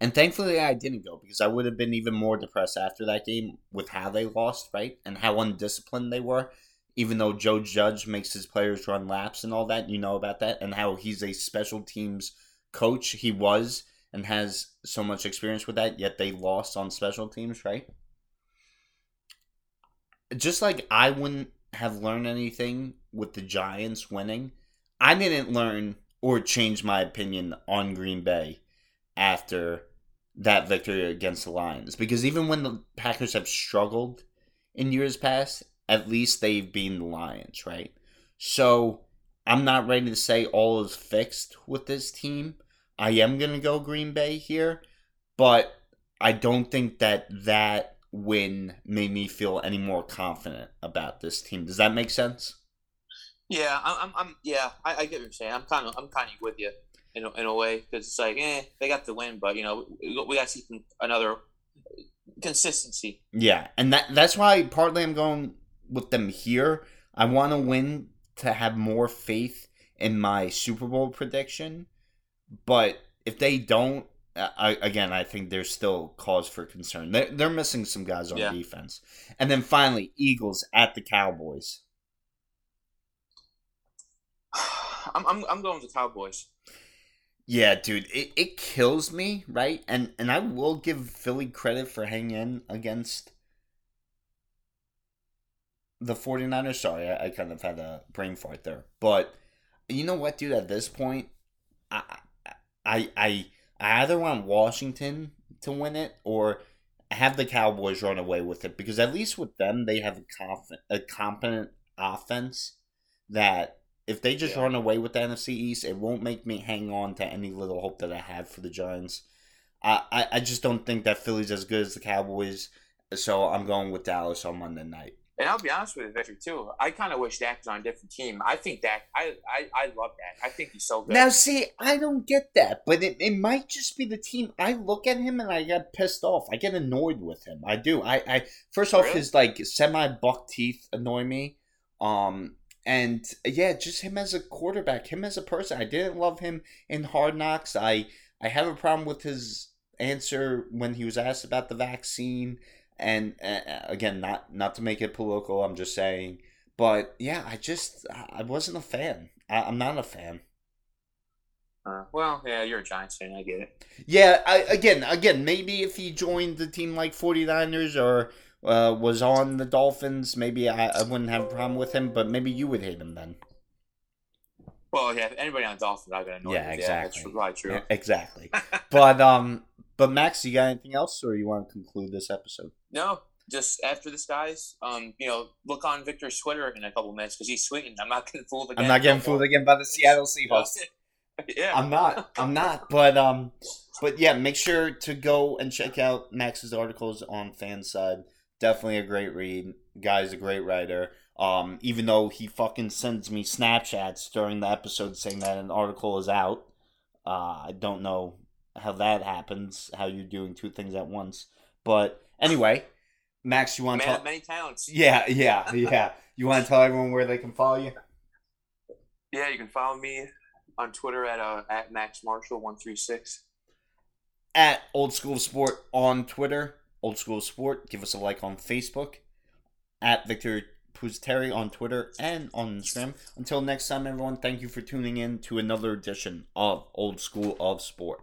B: And thankfully, I didn't go because I would have been even more depressed after that game with how they lost, right? And how undisciplined they were. Even though Joe Judge makes his players run laps and all that, you know about that, and how he's a special teams coach. He was and has so much experience with that, yet they lost on special teams, right? Just like I wouldn't have learned anything with the Giants winning, I didn't learn or change my opinion on Green Bay after that victory against the Lions. Because even when the Packers have struggled in years past, at least they've been the Lions, right? So I'm not ready to say all is fixed with this team. I am going to go Green Bay here, but I don't think that that win made me feel any more confident about this team. Does that make sense?
C: Yeah, I'm. I'm, I'm yeah, I, I get what you're saying. I'm kind of. I'm kind of with you in a, in a way because it's like, eh, they got the win, but you know, we, we got to see another consistency.
B: Yeah, and that that's why partly I'm going with them here. I want to win to have more faith in my Super Bowl prediction, but if they don't, I, again, I think there's still cause for concern. They're, they're missing some guys on
C: Yeah.
B: defense, and then finally, Eagles at the Cowboys.
C: I'm, I'm, I'm going with the Cowboys.
B: Yeah, dude, it, it kills me, right? And and I will give Philly credit for hanging in against the 49ers. Sorry, I, I kind of had a brain fart there. But you know what, dude, at this point, I I I, I either want Washington to win it or have the Cowboys run away with it because at least with them they have a conf- a competent offense that if they just
C: Yeah.
B: run away with the NFC East, it won't make me hang on to any little hope that I have for the Giants. I, I, I just don't think that Philly's as good as the Cowboys, so I'm going with Dallas on Monday night.
C: And I'll be honest with you, Victor, too. I kind of wish Dak was on a different team. I think Dak, I, I, I love Dak. I think he's so good.
B: Now, see, I don't get that, but it, it might just be the team. I look at him and I get pissed off. I get annoyed with him. I do. I, I first off,
C: Really?
B: his like semi buck teeth annoy me. Um, and yeah, just him as a quarterback, him as a person. I didn't love him in Hard Knocks. I I have a problem with his answer when he was asked about the vaccine. And uh, again, not not to make it political, I'm just saying. But yeah, I just I wasn't a fan. I, I'm not a fan.
C: Uh, well, yeah, you're a Giants fan. I get it.
B: Yeah, I, again, again, maybe if he joined the team like 49ers or uh, was on the Dolphins, maybe I, I wouldn't have a problem with him, but maybe you would hate him then.
C: Well, yeah, if anybody on Dolphins, I'm gonna know.
B: Yeah,
C: that's
B: exactly.
C: probably true.
B: Yeah, exactly. but um, but Max, you got anything else, or you want to conclude this episode?
C: No, just after this, guys. Um, you know, look on Victor's Twitter in a couple minutes because he's tweeting. I'm not getting fooled again.
B: I'm not getting fooled again by the Seattle Seahawks.
C: yeah.
B: I'm not. I'm not. But um, but yeah, make sure to go and check out Max's articles on Fanside. Definitely a great read. Guy's a great writer. Um, even though he fucking sends me Snapchats during the episode saying that an article is out. Uh, I don't know how that happens, how you're doing two things at once. But anyway, Max, you want to talk?
C: many talents.
B: Yeah, yeah, yeah. You want to tell everyone where they can follow you?
C: Yeah, you can follow me on Twitter at uh, at Max Marshall one three six.
B: At Old School Sport on Twitter, Old School Sport. Give us a like on Facebook. At Victor Pusateri on Twitter and on Instagram. Until next time, everyone, thank you for tuning in to another edition of Old School of Sport.